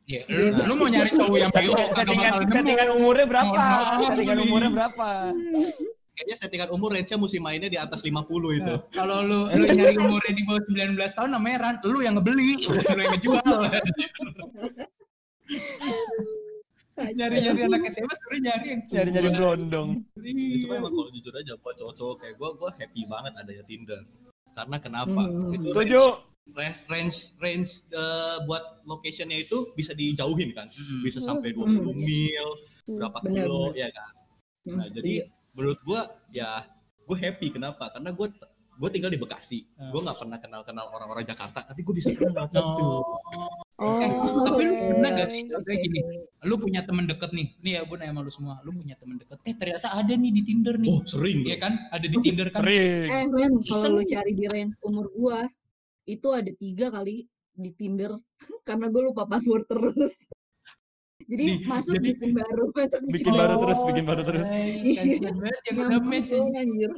Ya, lu, lu mau nyari cowok yang BO Settingan, settingan, umurnya berapa? Settingan umurnya berapa? Kayaknya settingan umur range-nya mesti mainnya di atas 50 itu Nah, Kalau lu lu nyari umurnya di bawah 19 tahun namanya ran, lu yang ngebeli, bukan lu yang ngejual. [laughs] Nyari-nyari anak SMA sebenarnya nyari yang tua. Nyari-nyari berondong. Ya, cuma emang kalau jujur aja buat cowok-cowok kayak gue gue happy banget adanya Tinder karena kenapa Hmm. itu Setuju. range range, range eh, buat locationnya itu bisa dijauhin kan Mm. bisa sampai Hmm. 20 mil Hmm. berapa Benar, kilo benar. ya kan Hmm, nah jadi menurut gue ya gue happy. Kenapa? Karena gue gue tinggal di Bekasi. Hmm. gue nggak pernah kenal kenal orang-orang Jakarta tapi gue bisa kenal [laughs] WhatsApp tuh. Oh, Eh, tapi lu pernah gak sih contohnya gini, lu punya temen deket nih, nih ya gue nanya sama lu semua, lu punya temen deket, eh ternyata ada nih di Tinder nih, oh sering Iya kan, ada di Tinder kan, Sering. Eh Ren, kalau lu cari di range umur gua, itu ada tiga kali di Tinder. [laughs] Karena gue lupa password terus. Jadi Di- masuk jadi- bikin baru, [laughs] masuk Bikin baru terus, bikin baru terus. Banget yang udah match anjir.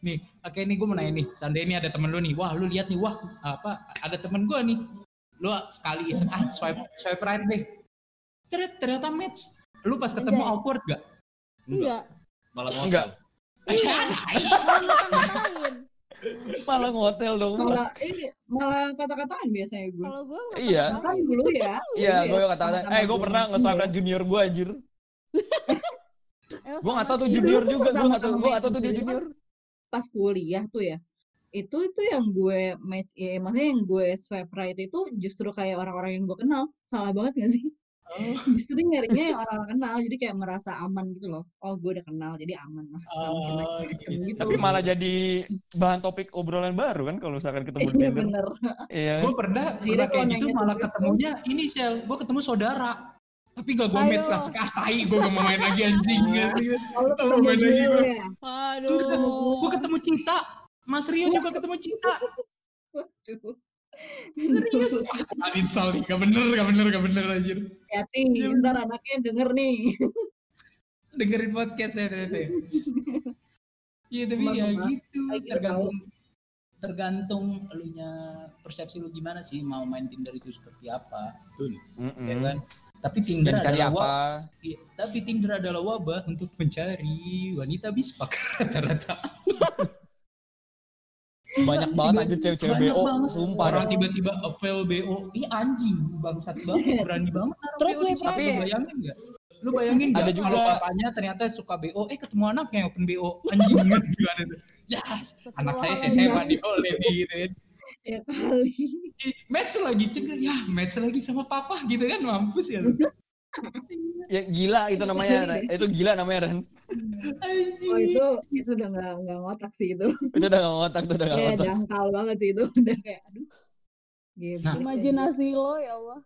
Nih, oke nih gue mau nanya nih, seandainya ini ada temen lu nih, wah lu lihat nih, wah apa, ada temen gue nih, lu sekali iseng, ah swipe, swipe right deh, Ceret, ternyata match, lu pas ketemu Anjay. awkward gak? Enggak. malah Enggak. ngotot Iya. Malah ngotel dong. Malah ini malah kata-kataan biasanya gue. Kalau gue nggak Iya. Kan dulu ya. Iya, gue kata-kata. sama-sama Eh, gue pernah ini nge-swipe ya. junior gue anjir. Gue gak sama tau tuh junior juga, gue gak tau, sama-sama gue gak tau tuh dia junior. Pas kuliah tuh ya. itu itu yang gue match ya maksudnya yang gue swipe right itu justru kayak orang-orang yang gue kenal salah banget gak sih Oh, [laughs] justru nyarinya yang orang-orang kenal jadi kayak merasa aman gitu loh. Oh gue udah kenal jadi aman lah. Oh, gitu. gitu. Tapi malah jadi bahan topik obrolan baru kan kalau misalkan ketemu di iya Tinder. bener. Iya. gue pernah pernah kayak kalau gitu malah tentang ketemunya ini sel gue ketemu saudara. Tapi gak gue match lah sekali. Gue gak mau main lagi anjing. Tahu ketemu main lagi gue Aduh. gue ketemu Cita. Mas Rio juga ketemu Cita. Waduh. Serius? [laughs] Sal nih gak bener gak bener gak bener anjir. Hati Iya, ntar anaknya denger nih. [laughs] Dengerin podcast ya ternyata [laughs] iya tapi ya apa? gitu Kayak gitu tergantung tergantung elunya persepsi lu gimana sih mau main Tinder itu seperti apa. Betul. Mm-mm. ya kan? Tapi Tinder Dan cari adalah apa? iya, tapi Tinder adalah wabah untuk mencari wanita bispak. Rata-rata Banyak banget aja cewek-cewek BO, banget. sumpah. orang tiba-tiba avail BO ih anjing bangsat banget. Berani banget Terus di Lu ya? bayangin nggak? Lu bayangin nggak Ada kalau juga- papanya ternyata suka BO eh ketemu anaknya yang open BO anjing gimana tuh [laughs] yes. Anak saya SMA boleh nih gitu ya kali. Match lagi cenderung ya match lagi sama papa gitu kan. Mampus ya Ya gila itu namanya. Ren. [laughs] Itu gila namanya Ren. oh itu itu udah nggak nggak ngotak sih itu Itu udah gak ngotak, itu udah gak kayak ngotak. dangkal banget sih itu udah kayak aduh Geblek Nah. Imajinasi lo ya Allah.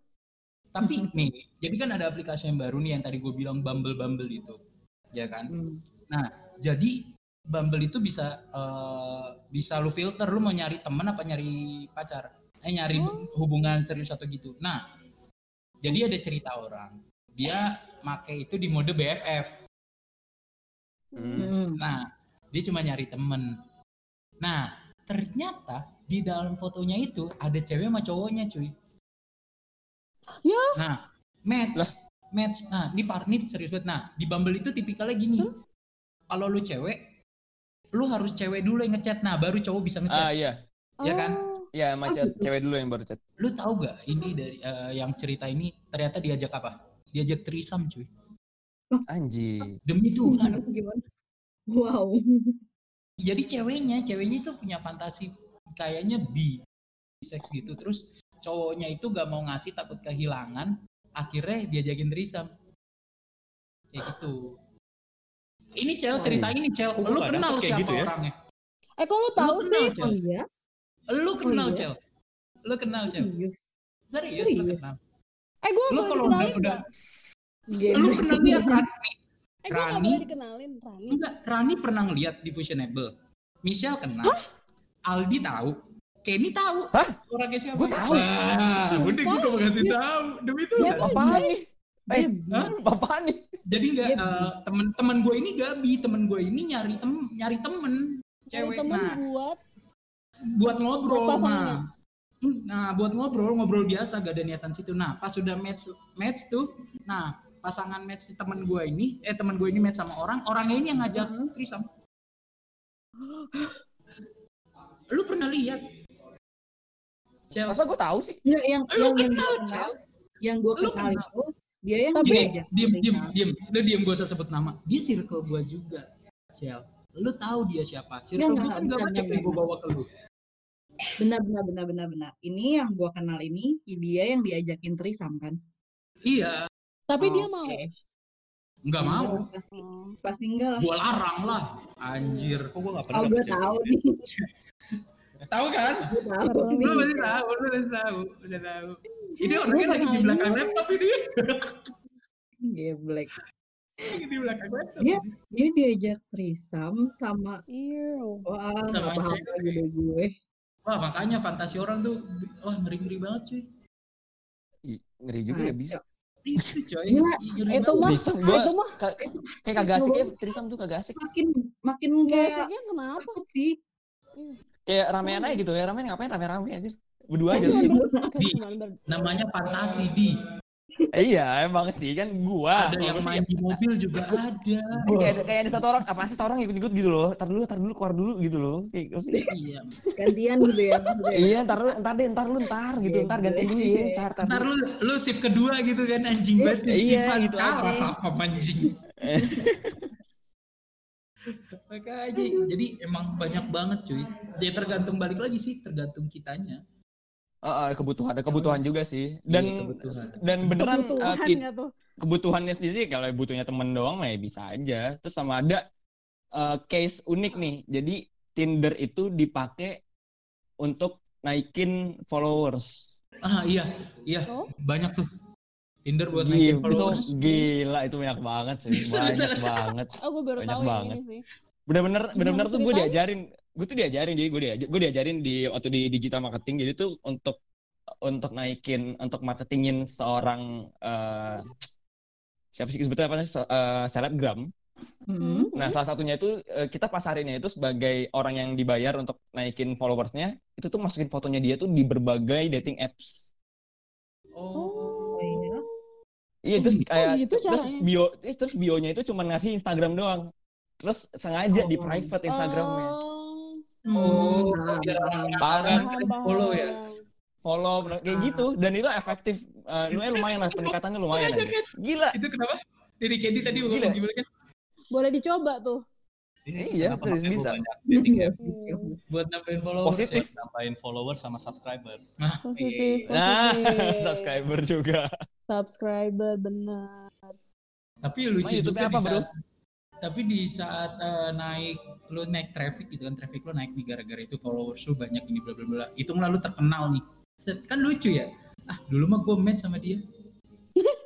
tapi [laughs] nih jadi kan ada aplikasi yang baru nih yang tadi gue bilang Bumble Bumble itu ya kan Hmm. jadi Bumble itu bisa eh, bisa lu filter lu mau nyari temen apa nyari pacar eh nyari Oh. hubungan serius atau gitu nah jadi ada cerita orang dia make itu di mode BFF Hmm. Hmm. nah dia cuma nyari temen nah ternyata di dalam fotonya itu ada cewek sama cowoknya cuy Ya. nah match Lah. match nah ini partner serius banget nah di Bumble itu tipikalnya gini kalau lu cewek lu harus cewek dulu yang ngechat nah baru cowok bisa ngechat Ah iya. Ya kan? Oh. Iya, Oh, chat gitu. cewek dulu yang baru chat. lu tahu gak ini dari eh, yang cerita ini ternyata diajak apa diajak trisam cuy. Anjing. demi Tuhan. Gimana wow. Jadi ceweknya ceweknya itu punya fantasi kayaknya bi seks gitu. Terus cowoknya itu gak mau ngasih takut kehilangan akhirnya diajakin trisam. Kayak gitu. Ini cel cerita ini cel. Oh, lu kenal siapa gitu ya. orangnya? Eh kok lu tahu kenal, sih? Cel. oh iya. Lu kenal iya? cel? Lu kenal cel? Serius? Serius lu kenal Eh gue lu boleh kalau udah dikenalin udah nggak? lu pernah lihat Rani Eh gue nggak Rani? dikenalin Rani. enggak Rani pernah ngeliat di Fusionable Michelle kenal Aldi tahu Kenny tahu Hah? orangnya siapa Gua tahu. Sumpah? udah gue mau kasih tahu demi itu Siapa? Apaan nih? Eh, Hah? apaan nih? jadi enggak Dia- temen-temen gue ini Gabi temen gue ini nyari tem nyari temen cewek temen nah buat buat ngobrol Buat pasangannya? nah nah buat ngobrol ngobrol biasa gak ada niatan situ. Nah pas sudah match match tuh nah pasangan match di temen gue ini eh temen gue ini match sama orang orangnya ini yang ngajak Mhm. trisam. Lu pernah lihat? Cel, Masa gue tahu sih? Nggak, yang Lu yang yang kenal, gue kenal yang gue kenal kenal. itu dia yang Tapi- diajak diem diem diem. Lu diem gue usah sebut nama. Dia circle gue juga Cel. Lu tahu dia siapa. Circle gue nggak, kan gak banyak yang gue bawa ke lu benar benar benar benar benar. Ini yang gue kenal ini dia yang diajakin trisam kan? Iya. Tapi dia Oke. mau. nggak mau. pasti Oh. pasti enggak lah. Gue larang lah. Anjir. Kok gue gak pernah oh cewek tahu nih. [laughs] Tahu kan? Tahu lu pasti tahu lu pasti tahu udah tahu. Ini Gua orangnya lagi di belakang laptop ini. Geblek. Lagi di belakang laptop Dia- dia diajak trisam sama Ew. wah Sama paham lagi deh gue wah makanya fantasi orang tuh wah ngeri ngeri banget cuy Ih, ngeri juga ya bisa. itu coy Gila, Ih, ngeri Itu mah, itu mah kayak kagak asik ya. Trisam tuh kagak asik. makin makin kayak geseknya kenapa? takut sih Kayak ramean aja gitu ya. Ramean ngapain rame-rame aja. Berdua aja. Kan sih. Di. namanya fantasi di iya, emang sih kan gua. ada yang main di mobil juga ada kayak ada kayak ada satu orang apa sih satu orang ikut-ikut gitu loh. Tar dulu, tar dulu, keluar dulu gitu loh. Kayak gitu sih. iya gantian gitu ya. Iya, ntar lu, ntar deh, ntar lu, ntar gitu, ntar gantiin dulu ya, ntar, ntar. ntar lu lu shift kedua gitu kan anjing banget Iya, Shift gitu kalah aja. sama anjing [laughs] Makanya jadi emang banyak banget cuy. Dia tergantung balik lagi sih, tergantung kitanya. Ah, ah, kebutuhan ada kebutuhan juga sih dan Iya, kebutuhan. dan beneran uh, Kebutuhan ki- nggak tuh? kebutuhannya sendiri kalau butuhnya temen doang mah ya bisa aja terus sama ada uh, case unik nih jadi Tinder itu dipakai untuk naikin followers Ah iya, iya Oh. banyak tuh. Tinder buat Gila, naikin itu followers. gila itu banyak banget sih [laughs] banyak banget Oh, gue baru Banyak tahu yang banget. ini sih. bener-bener bener-bener tuh gue diajarin gue tuh diajarin jadi gue diajarin gue diajarin di waktu di digital marketing jadi tuh untuk untuk naikin untuk marketingin seorang eh siapa sih sebetulnya apa sih Se- eh, selebgram Mm-mm. Nah, salah satunya itu eh, kita pasarinnya itu sebagai orang yang dibayar untuk naikin followersnya, itu tuh masukin fotonya dia tuh di berbagai dating apps. Oh. Oh, iya. Iya, terus gitu? kayak Oh, gitu terus caranya. bio terus bionya itu cuma ngasih Instagram doang. Terus sengaja di Oh. private Instagramnya. Oh, Oh, paham, kalian paham. follow ya. Follow kayak Ah. gitu dan itu efektif. Eh, lumayan lumayan lah peningkatannya lumayan aja. Gila. Itu kenapa? Dari Candy tadi Gila. gimana kan? Boleh dicoba tuh. Iya, kenapa serius makanya bisa. banyak Hmm, Buat nambahin followers. Positif. buat nambahin follower sama subscriber. Nah, Positif, iya. Nah, positif. [laughs] subscriber juga. Subscriber, benar. Tapi lucu Emang YouTube-nya juga apa, di bro? Tapi di saat eh, naik lu naik traffic gitu kan traffic lu naik nih gara-gara itu followers lu banyak ini bla bla bla itu lalu terkenal nih Set, kan lucu ya ah dulu mah gue match sama dia [laughs]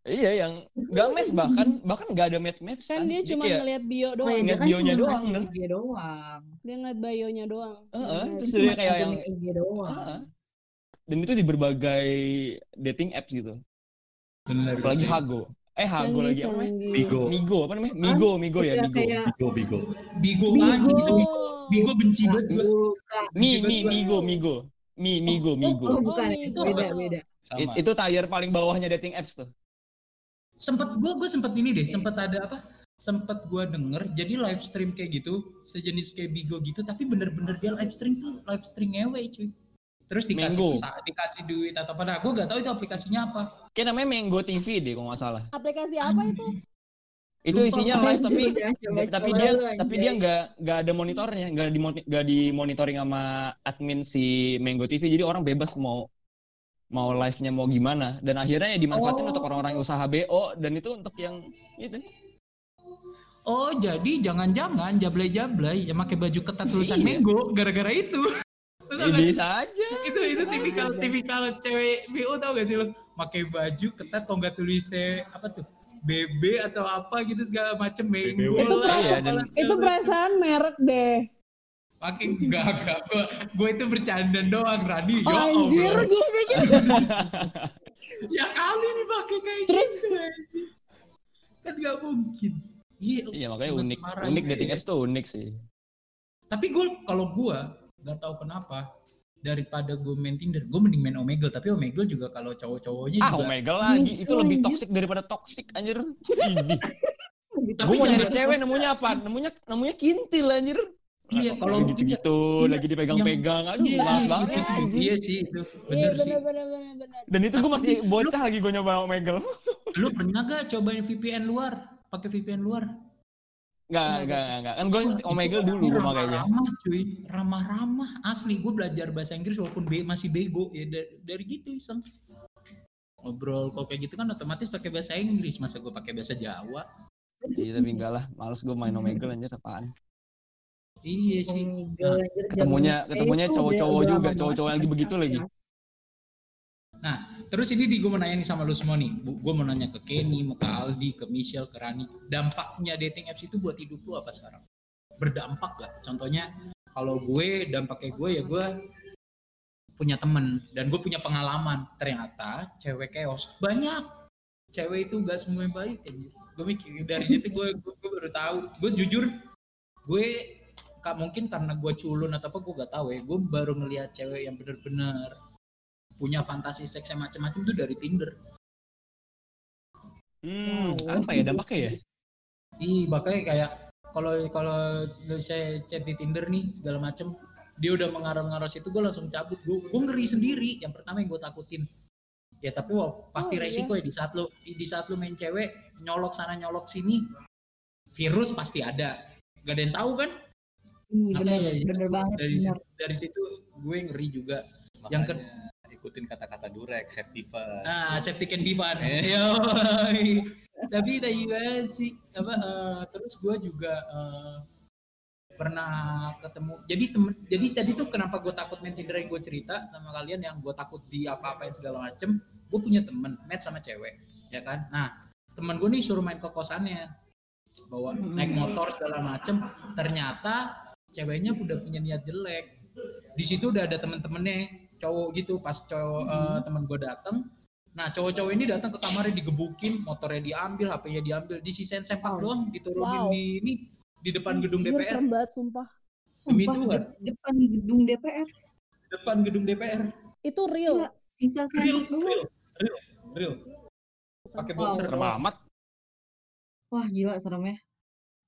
Iya, yang gak match bahkan bahkan gak ada match-match Kan dia cuma kayak, ngeliat bio Oh, doang. iya, Ingat dia kan bionya doang. Dia doang. Dia ngeliat bio-nya doang. Heeh, Benar. terus dia kayak yang IG doang. Ah, dan itu di berbagai dating apps gitu. bener Apalagi Hago. Eh Hago lagi apa namanya? Bigo. Migo apa namanya? Migo, Migo ya, Iya, Migo. Bigo, Bigo. Bigo Bigo. anjing itu Bigo Bigo benci banget gue bukan. Mi, Bigo Mi. Migo, Migo. Mi, Migo, Oh, Migo. bukan. Oh, itu beda, beda. Itu tier paling bawahnya dating apps tuh. sempet gue gue sempet ini deh sempet ada apa sempet gue denger jadi live stream kayak gitu sejenis kayak Bigo gitu tapi bener-bener dia live stream tuh live stream ngewe cuy terus dikasih Mango. dikasih duit atau apa nah gue gak tahu itu aplikasinya apa Kayak namanya Mango TV deh kalau nggak salah. Aplikasi apa itu? Itu Lupa isinya live tapi Coba, tapi coba dia tapi dia nggak nggak ada monitornya, nggak di nggak di monitoring sama admin si Mango TV. Jadi orang bebas mau mau live-nya mau gimana dan akhirnya ya dimanfaatin Oh. untuk orang-orang yang usaha BO dan itu untuk yang itu Oh jadi jangan-jangan jablay-jablay yang pakai baju ketat tulisan Iya. Mango gara-gara itu. Ya, bisa aja. itu itu tipikal aja. tipikal cewek BO tau gak sih lo? Pakai baju ketat kalau nggak tulisnya apa tuh? BB atau apa gitu segala macem Mango. Itu perasaan- Iya, dan- Itu perasaan merek deh. Pakai enggak enggak gue gue itu bercanda doang Rani. Oh, Ya anjir, Allah. gue pikir [laughs] Ya kali nih pakai kayak Terus? gitu. Kan gak mungkin. Iya. Iya makanya unik unik dating ya. apps tuh unik sih. Tapi gue kalau gue nggak tahu kenapa daripada gue main Tinder, gue mending main Omegle. Tapi Omegle juga kalau cowok-cowoknya Ah juga. Omega lagi itu lebih toksik daripada toksik anjir. Tapi Gue mau nyari cewek nemunya apa? Nemunya nemunya kintil anjir. Iya, kalau Lagi gitu-gitu, iya, lagi dipegang-pegang. Aduh, Iya, malas iya, banget. iya, anjing. Iya sih itu. Iya Bener sih. bener bener bener bener. Dan itu gue masih bocah lagi gue nyoba Omegle. Lu pernah gak cobain VPN luar? Pakai VPN luar? Enggak, enggak, enggak. Kan gue Omegle dulu gue makanya. Ramah-ramah cuy, ramah-ramah. Asli gue belajar bahasa Inggris walaupun be- masih bego ya dari, dari gitu iseng. Ngobrol kalau kayak gitu kan otomatis pakai bahasa Inggris, masa gue pakai bahasa Jawa? Iya tapi enggak lah, males gue main Omegle anjir apaan. Iya sih. Anjir, Ketemunya ketemunya cowok-cowok juga, cowok-cowok lagi begitu ya. lagi. Terus ini di gue mau nanya nih sama lu semua nih. Gue mau nanya ke Kenny, mau ke Aldi, ke Michelle, ke Rani. Dampaknya dating apps itu buat hidup lu apa sekarang? Berdampak gak? Contohnya kalau gue dampaknya gue ya gue punya temen dan gue punya pengalaman. Ternyata cewek chaos banyak. Cewek itu gak semuanya baik. Gue mikir dari situ gue, gue, gue baru tahu. Gue jujur gue kak mungkin karena gue culun atau apa gue gak tahu ya. Gue baru ngelihat cewek yang bener-bener punya fantasi seks yang macam-macam tuh dari Tinder. Hmm, apa ya dampaknya ya? Ih, makanya kayak kalau kalau saya chat di Tinder nih segala macem, dia udah mengarah-mengarah situ, gue langsung cabut. Gue gue ngeri sendiri. Yang pertama yang gue takutin. Ya tapi wow, pasti Oh, iya. resiko ya di saat lu di saat lu main cewek nyolok sana nyolok sini, virus pasti ada. gak ada yang tahu kan Ih, Makanya bener, ya, bener banget, dari bener. dari situ gue ngeri juga Yang ke- Makanya ikutin kata-kata Durex, safety first. ah safety can be fun Eh. Yoi. [laughs] tapi tadi banget sih apa eh, terus gue juga eh, pernah ketemu jadi temen jadi tadi tuh kenapa gue takut main Tinder yang gue cerita sama kalian yang gue takut di apa-apain segala macem gue punya temen match sama cewek ya kan nah temen gue nih suruh main ke kosannya bawa naik motor segala macem ternyata ceweknya udah punya niat jelek di situ udah ada temen-temennya cowok gitu pas cowok eh, temen gue dateng nah cowok-cowok ini datang ke kamarnya digebukin motornya diambil HP-nya diambil disisain sempak Wow. doang diturunin Wow. di ini di depan gedung Anjir, DPR serem banget sumpah. demi Sumpah, Tuhan de- depan gedung DPR. depan gedung DPR Itu real. Gila, sisa real real real real pakai Wow. boxer Serem amat. Wah gila serem ya.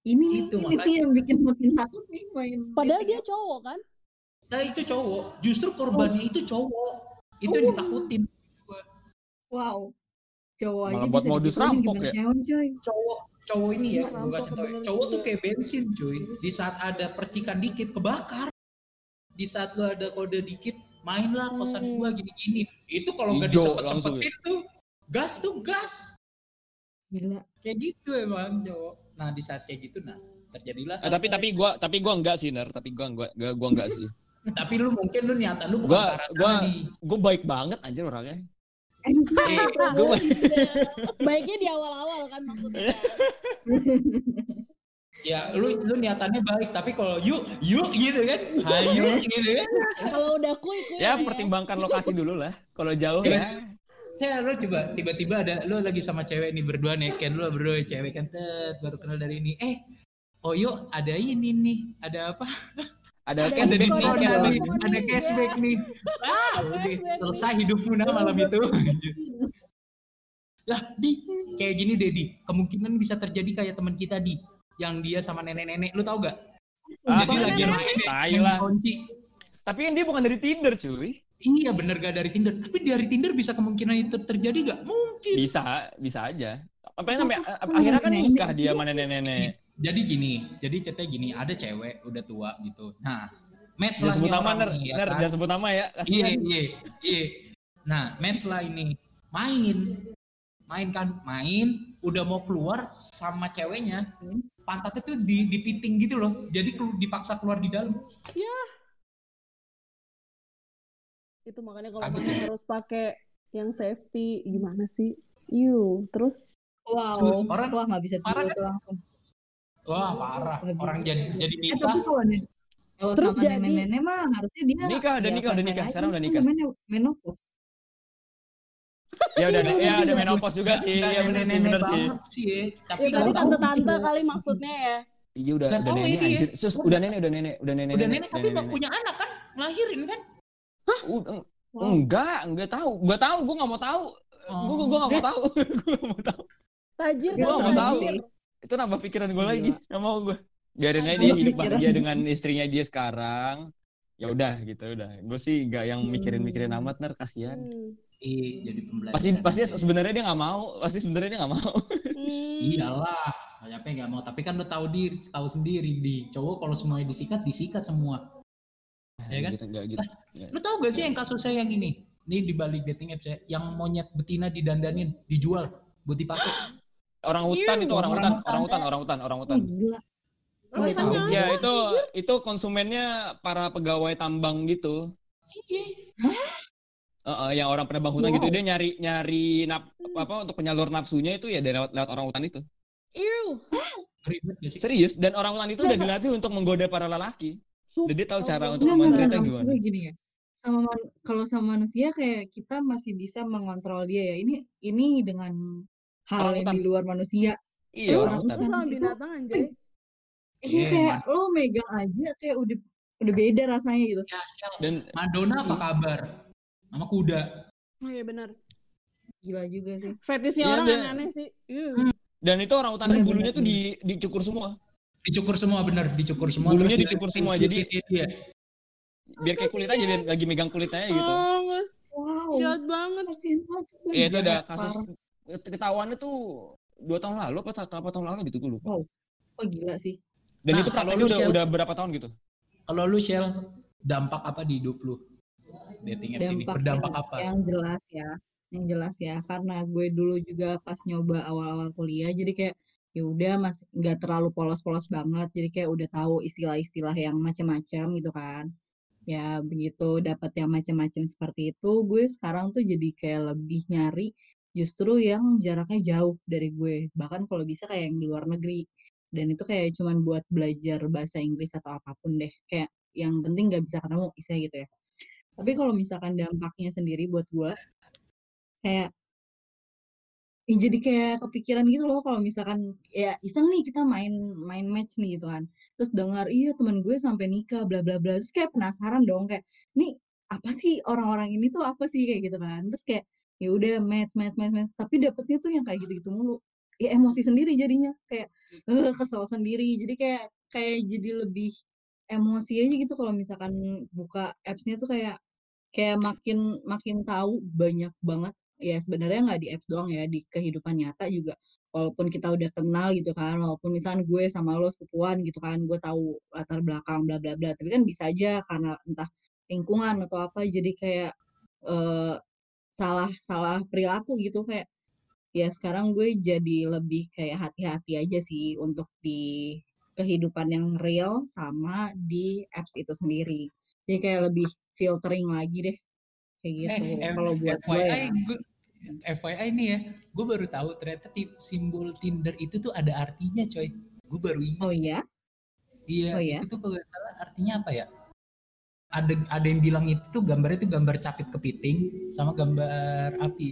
Ini nih, Itu ini makanya. nih yang bikin makin takut nih main. Padahal dating dia cowok kan? Nah itu cowok justru korbannya itu cowok itu yang ditakutin Wow. Cowok aja buat modus rampok ya? cowok cowok ini ya Iya, gue tau ya. cowok tuh kayak bensin cuy di saat ada percikan dikit kebakar di saat lu ada kode dikit mainlah kosan Hmm. gua gini-gini itu kalau nggak disempet sempetin tuh gas tuh gas Gila. kayak gitu emang cowok nah di saat kayak gitu nah terjadilah Eh, tapi tapi gua tapi gua enggak sih, Ner. Tapi gua enggak gua, gua enggak sih. Tapi lu mungkin lu niatan lu bukan Gua- arah sana gua-. Gua baik banget anjir orangnya. Eh, Gua Baiknya di awal-awal kan maksudnya. [laughs] ya lu lu niatannya baik tapi kalau yuk yuk gitu kan hayu gitu kan Kalau udah kuy kuy ya pertimbangkan lokasi dulu lah. Kalau jauh Iya. ya. saya lu coba tiba-tiba ada lu lagi sama cewek nih berdua nih kan lu berdua cewek kan tet baru kenal dari ini eh oh yuk ada ini nih ada apa [laughs] Ada Ada cashback nih, ada cashback. ada cashback nih. Ah udah cashback selesai hidupmu nah malam itu. [laughs] Lah di kayak gini deh di. Kemungkinan bisa terjadi kayak teman kita di yang dia sama nenek-nenek. Lu tau gak? Ah, jadi lagi main lah. kunci. Tapi kan dia bukan dari Tinder, cuy. iya bener gak dari Tinder. Tapi dari Tinder bisa kemungkinan itu terjadi gak? Mungkin. Bisa, bisa aja. Apa yang sampai akhirnya kan nikah dia sama nenek-nenek. Jadi gini jadi ceritanya gini ada cewek udah tua gitu nah match Jangan lah sebut nama, Ner. ya Ner, kan? jangan sebut nama ya. iya iya iya nah match lah ini main main kan main udah mau keluar sama ceweknya pantatnya tuh di dipiting gitu loh jadi dipaksa keluar di dalam Itu makanya kalau ya? harus pakai yang safety gimana sih? Iu, terus Wow. Orang- Wah nggak bisa tidur langsung. Wah parah orang jadi jadi Eh nikah tapi kalau Terus sama jadi- nenek-nenek mah harusnya dia Nikah, udah ya nikah, udah nikah. Sekarang udah kan nikah. namanya menopause. Ya udah, Iya, ya iya. ada menopause juga sih. Iya bener sih, bener sih. ya. tapi ya berarti tante-tante gitu. kali maksudnya ya. Iya udah, udah nenek ini ya. anjir. Sus, udah nenek, udah nenek, udah nenek. udah nenek tapi nggak punya anak kan ngelahirin kan eng- enggak, enggak tahu. Gua tahu, gua nggak mau tahu. Gua gua, gua nggak mau tahu. [laughs] Gua nggak mau tahu. Tajir Gua kan nggak tahu. Itu nambah pikiran gue lagi. Nggak mau gue. Biarin aja [laughs] dia hidup bahagia dengan istrinya dia sekarang. Ya udah gitu udah. Gue sih nggak yang mikirin-mikirin Hmm. amat ner kasihan. Iya jadi pembelajaran Pasti pasti sebenarnya dia nggak mau. Pasti sebenarnya dia nggak mau. [laughs] Hmm. iyalah siapa yang nggak mau tapi kan lu tahu diri tahu sendiri di cowok kalau semuanya disikat disikat semua Ya kan? Nggak gitu. lu tahu gak sih yang kasusnya yang ini ini di balik dating apps ya yang monyet betina didandanin dijual buat dipakai [gasps] Orang hutan Iu, itu orang hutan, orang hutan, orang hutan, orang hutan. Tahu. Ya itu itu konsumennya para pegawai tambang gitu. Iya. Heeh, yang orang penebang hutan Wow. gitu dia nyari nyari nap, apa untuk penyalur nafsunya itu ya dari lewat, lewat orang hutan itu. Sih Serius dan orang hutan itu udah dilatih untuk menggoda para lelaki. Sumpah. Dan dia tahu cara untuk mencerita enggak, gimana. gini ya. Sama kalau sama manusia kayak kita masih bisa mengontrol dia ya. Ini ini dengan hal Orang yang di luar manusia. Iya Lu- orang hutan. Sama Itu- binatang anjay. Ini Iya, kayak lo megang aja kayak udah udah beda rasanya gitu. ya. Dan Madonna apa kabar sama kuda Oh iya benar. Gila juga sih. Fetisnya Iya, orang aneh-aneh sih. Iu. dan itu orang hutannya Bener, bulunya bener, tuh di dicukur semua. dicukur semua bener dicukur semua Bulunya dicukur di- semua, di- jadi- di- dia Biar kayak kulit aja biar lagi megang kulitnya gitu. Oh. Wow. Jahat banget. Iya itu ada kasus. Ketahuannya tuh dua tahun lalu apa satu apa tahun lalu gitu gue lupa. Oh gila sih. Dan Nah, itu prakteknya lu udah share- udah berapa tahun gitu? Kalau lu Shell, dampak apa di hidup lu? Dating apps ini dampak berdampak yang, apa? yang jelas ya yang jelas ya karena gue dulu juga pas nyoba awal-awal kuliah jadi kayak ya udah masih nggak terlalu polos-polos banget jadi kayak udah tahu istilah-istilah yang macam-macam gitu kan ya begitu dapat yang macam-macam seperti itu gue sekarang tuh jadi kayak lebih nyari justru yang jaraknya jauh dari gue. Bahkan kalau bisa kayak yang di luar negeri. Dan itu kayak cuman buat belajar bahasa Inggris atau apa pun deh. Kayak yang penting nggak bisa ketemu istilahnya gitu ya. Tapi kalau misalkan dampaknya sendiri buat gue kayak ya jadi kayak kepikiran gitu loh kalau misalkan ya iseng nih kita main main match nih gitu kan. Terus dengar iya teman gue sampai nikah bla bla bla. Terus kayak penasaran dong kayak nih apa sih orang-orang ini tuh apa sih? Kayak gitu kan. Terus kayak ya udah match match match match. Tapi dapetnya tuh yang kayak gitu-gitu mulu. Ya emosi sendiri jadinya. Kayak eh kesel sendiri. Jadi kayak kayak jadi lebih emosi aja gitu kalau misalkan buka apps-nya tuh kayak kayak makin makin tahu banyak banget. Ya sebenarnya nggak di apps doang ya di kehidupan nyata juga. Walaupun kita udah kenal gitu kan walaupun misalnya gue sama lo sepupuan gitu kan gue tahu latar belakang bla bla bla. Tapi kan bisa aja karena entah lingkungan atau apa jadi kayak eh, salah salah perilaku gitu kayak ya sekarang gue jadi lebih kayak hati-hati aja sih untuk di kehidupan yang real sama di apps itu sendiri jadi kayak lebih filtering lagi deh kayak gitu Eh, kalau buat gue FYI, ya. gue, FYI nih ya, gue baru tahu ternyata simbol Tinder itu tuh ada artinya coy. Gue baru ingat. oh iya Iya, oh ya? itu tuh kalau salah artinya apa ya? Ada ada yang bilang itu tuh gambarnya tuh gambar capit kepiting sama gambar api.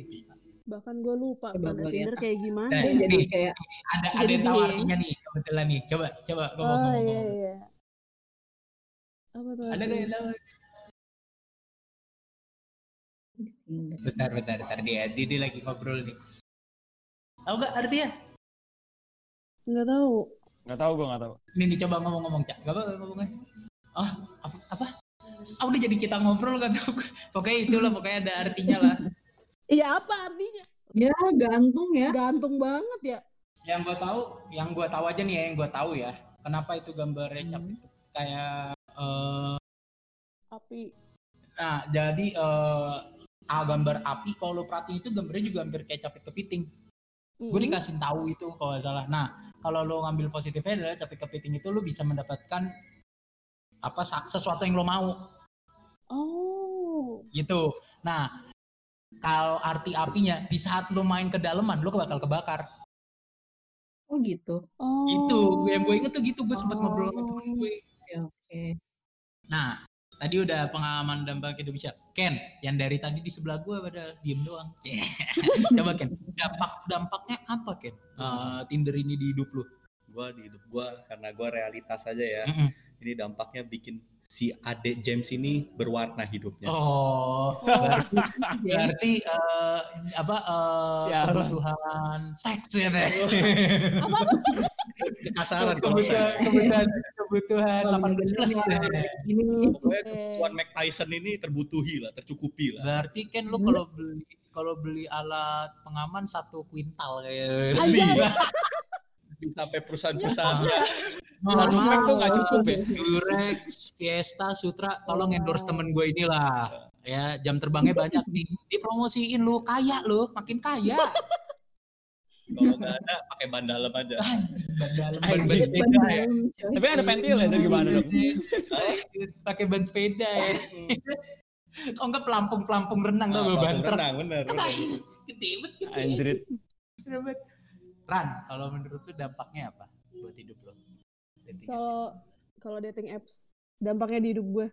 Bahkan gue lupa Coba Tinder kayak gimana Nah, jadi kayak Ada ada Jadi yang tahu artinya nih kebetulan nih. Coba coba ngomong Oh ngomong. iya ngomong. iya. Apa tuh? Ada yang tahu? Bentar bentar bentar dia dia, dia lagi ngobrol nih. Tahu nggak artinya? Nggak tahu. Nggak tahu gue nggak tahu. Ini nih coba ngomong-ngomong cak. Gak apa ngomongnya. Ah apa? apa? Ah udah jadi kita ngobrol kan Pokoknya itulah pokoknya ada artinya lah. Iya apa artinya? ya gantung ya Gantung banget ya. yang gue tahu yang gue tahu aja nih ya yang gue tahu ya kenapa itu gambar recap Hmm. itu kayak eh, Api. nah jadi eh ah, gambar api kalau lo perhatiin itu gambarnya juga hampir kayak capit kepiting gue Mm. dikasih tahu itu kalau salah nah kalau lo ngambil positifnya adalah capit kepiting itu lo bisa mendapatkan apa sesuatu yang lo mau Oh. gitu nah kalau arti apinya di saat lo main ke daleman lo bakal kebakar oh gitu Oh. itu yang gue inget tuh gitu gue sempat ngobrol sama temen gue oke Nah, tadi udah pengalaman dampak hidup bisa. Ken, yang dari tadi di sebelah gue pada diem doang. [laughs] Coba Ken, dampak dampaknya apa Ken? Eh, Tinder ini di hidup lu? Gua di hidup gua karena gua realitas aja ya. Mm-mm. Ini dampaknya bikin si adek James ini berwarna hidupnya. Oh, berarti, berarti eh, apa eh, Sialan. kebutuhan seks ya teh? [laughs] Apa apa? Kasaran kalau kebutuhan, saya. kebutuhan, kebutuhan Oh, 18 plus. ya. ini Pokoknya Eh. kebutuhan Mike Tyson ini terbutuhi lah, tercukupi lah. Berarti Ken lu Hmm. kalau beli kalau beli alat pengaman satu kuintal kayak. Anjay. Sampai perusahaan-perusahaan Satu Normal. pack tuh nggak cukup ya? Durex, Fiesta, Sutra, tolong endorse temen gue inilah. Ya, jam terbangnya banyak nih. Dipromosiin lu, kaya lu, makin kaya. kalau nggak ada pakai ban dalam aja. Ban dalam, ban, ban sepeda ya. Tapi ada pentil ya, itu gimana dong? Pakai ban sepeda ya. Kok enggak pelampung-pelampung renang Nah, ban renang bener. bener. Gede banget. Anjrit. Gede banget. Ran, kalau menurut lu dampaknya apa buat hidup lo? Kalau kalau dating apps dampaknya di hidup gue.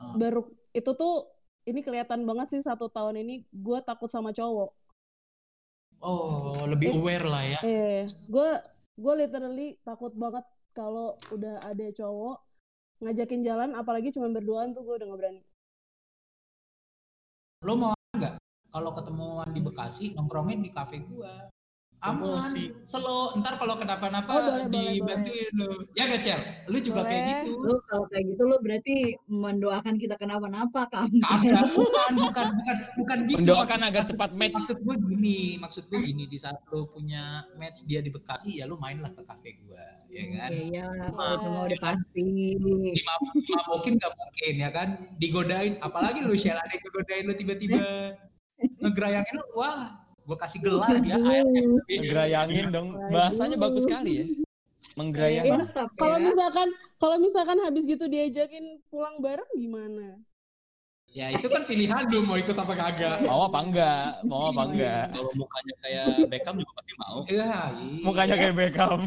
Ah. Baru itu tuh ini kelihatan banget sih satu tahun ini gue takut sama cowok. Oh, lebih Eh. aware lah ya. Eh, gue gue literally takut banget kalau udah ada cowok ngajakin jalan, apalagi cuma berduaan tuh gue udah gak berani. Lo mau nggak? Kalau ketemuan di Bekasi, nongkrongnya di kafe gua. Aman. slow ntar kalau kenapa-napa Oh, boleh, boleh, dibantuin lu. Ya gak Cel? Lu juga kayak Boleh. gitu. Lu kalau kayak gitu lu berarti mendoakan kita kenapa-napa kan? kagak bukan bukan bukan bukan gitu. Mendoakan maksud- agar cepat match. maksud gue gini maksud gue gini di saat lu punya match dia di Bekasi ya lu mainlah ke kafe gue ya kan? Iya, kalau itu mau udah pasti. Dimab- dimabokin gak mungkin ya kan? Digodain apalagi lu Shell ada yang ngegodain lu tiba-tiba. [laughs] Ngegerayangin lu wah gue kasih gelar dia Aduh, Ngerayangin dong. Bahasanya bagus sekali ya. Menggerayangin. mantap Kalau ya. misalkan kalau misalkan habis gitu diajakin pulang bareng gimana? ya itu kan pilihan lu mau ikut apa kagak Mau apa enggak? Mau apa enggak? Kalau mukanya kayak Beckham juga pasti mau. Iya, iya. Mukanya kayak Beckham.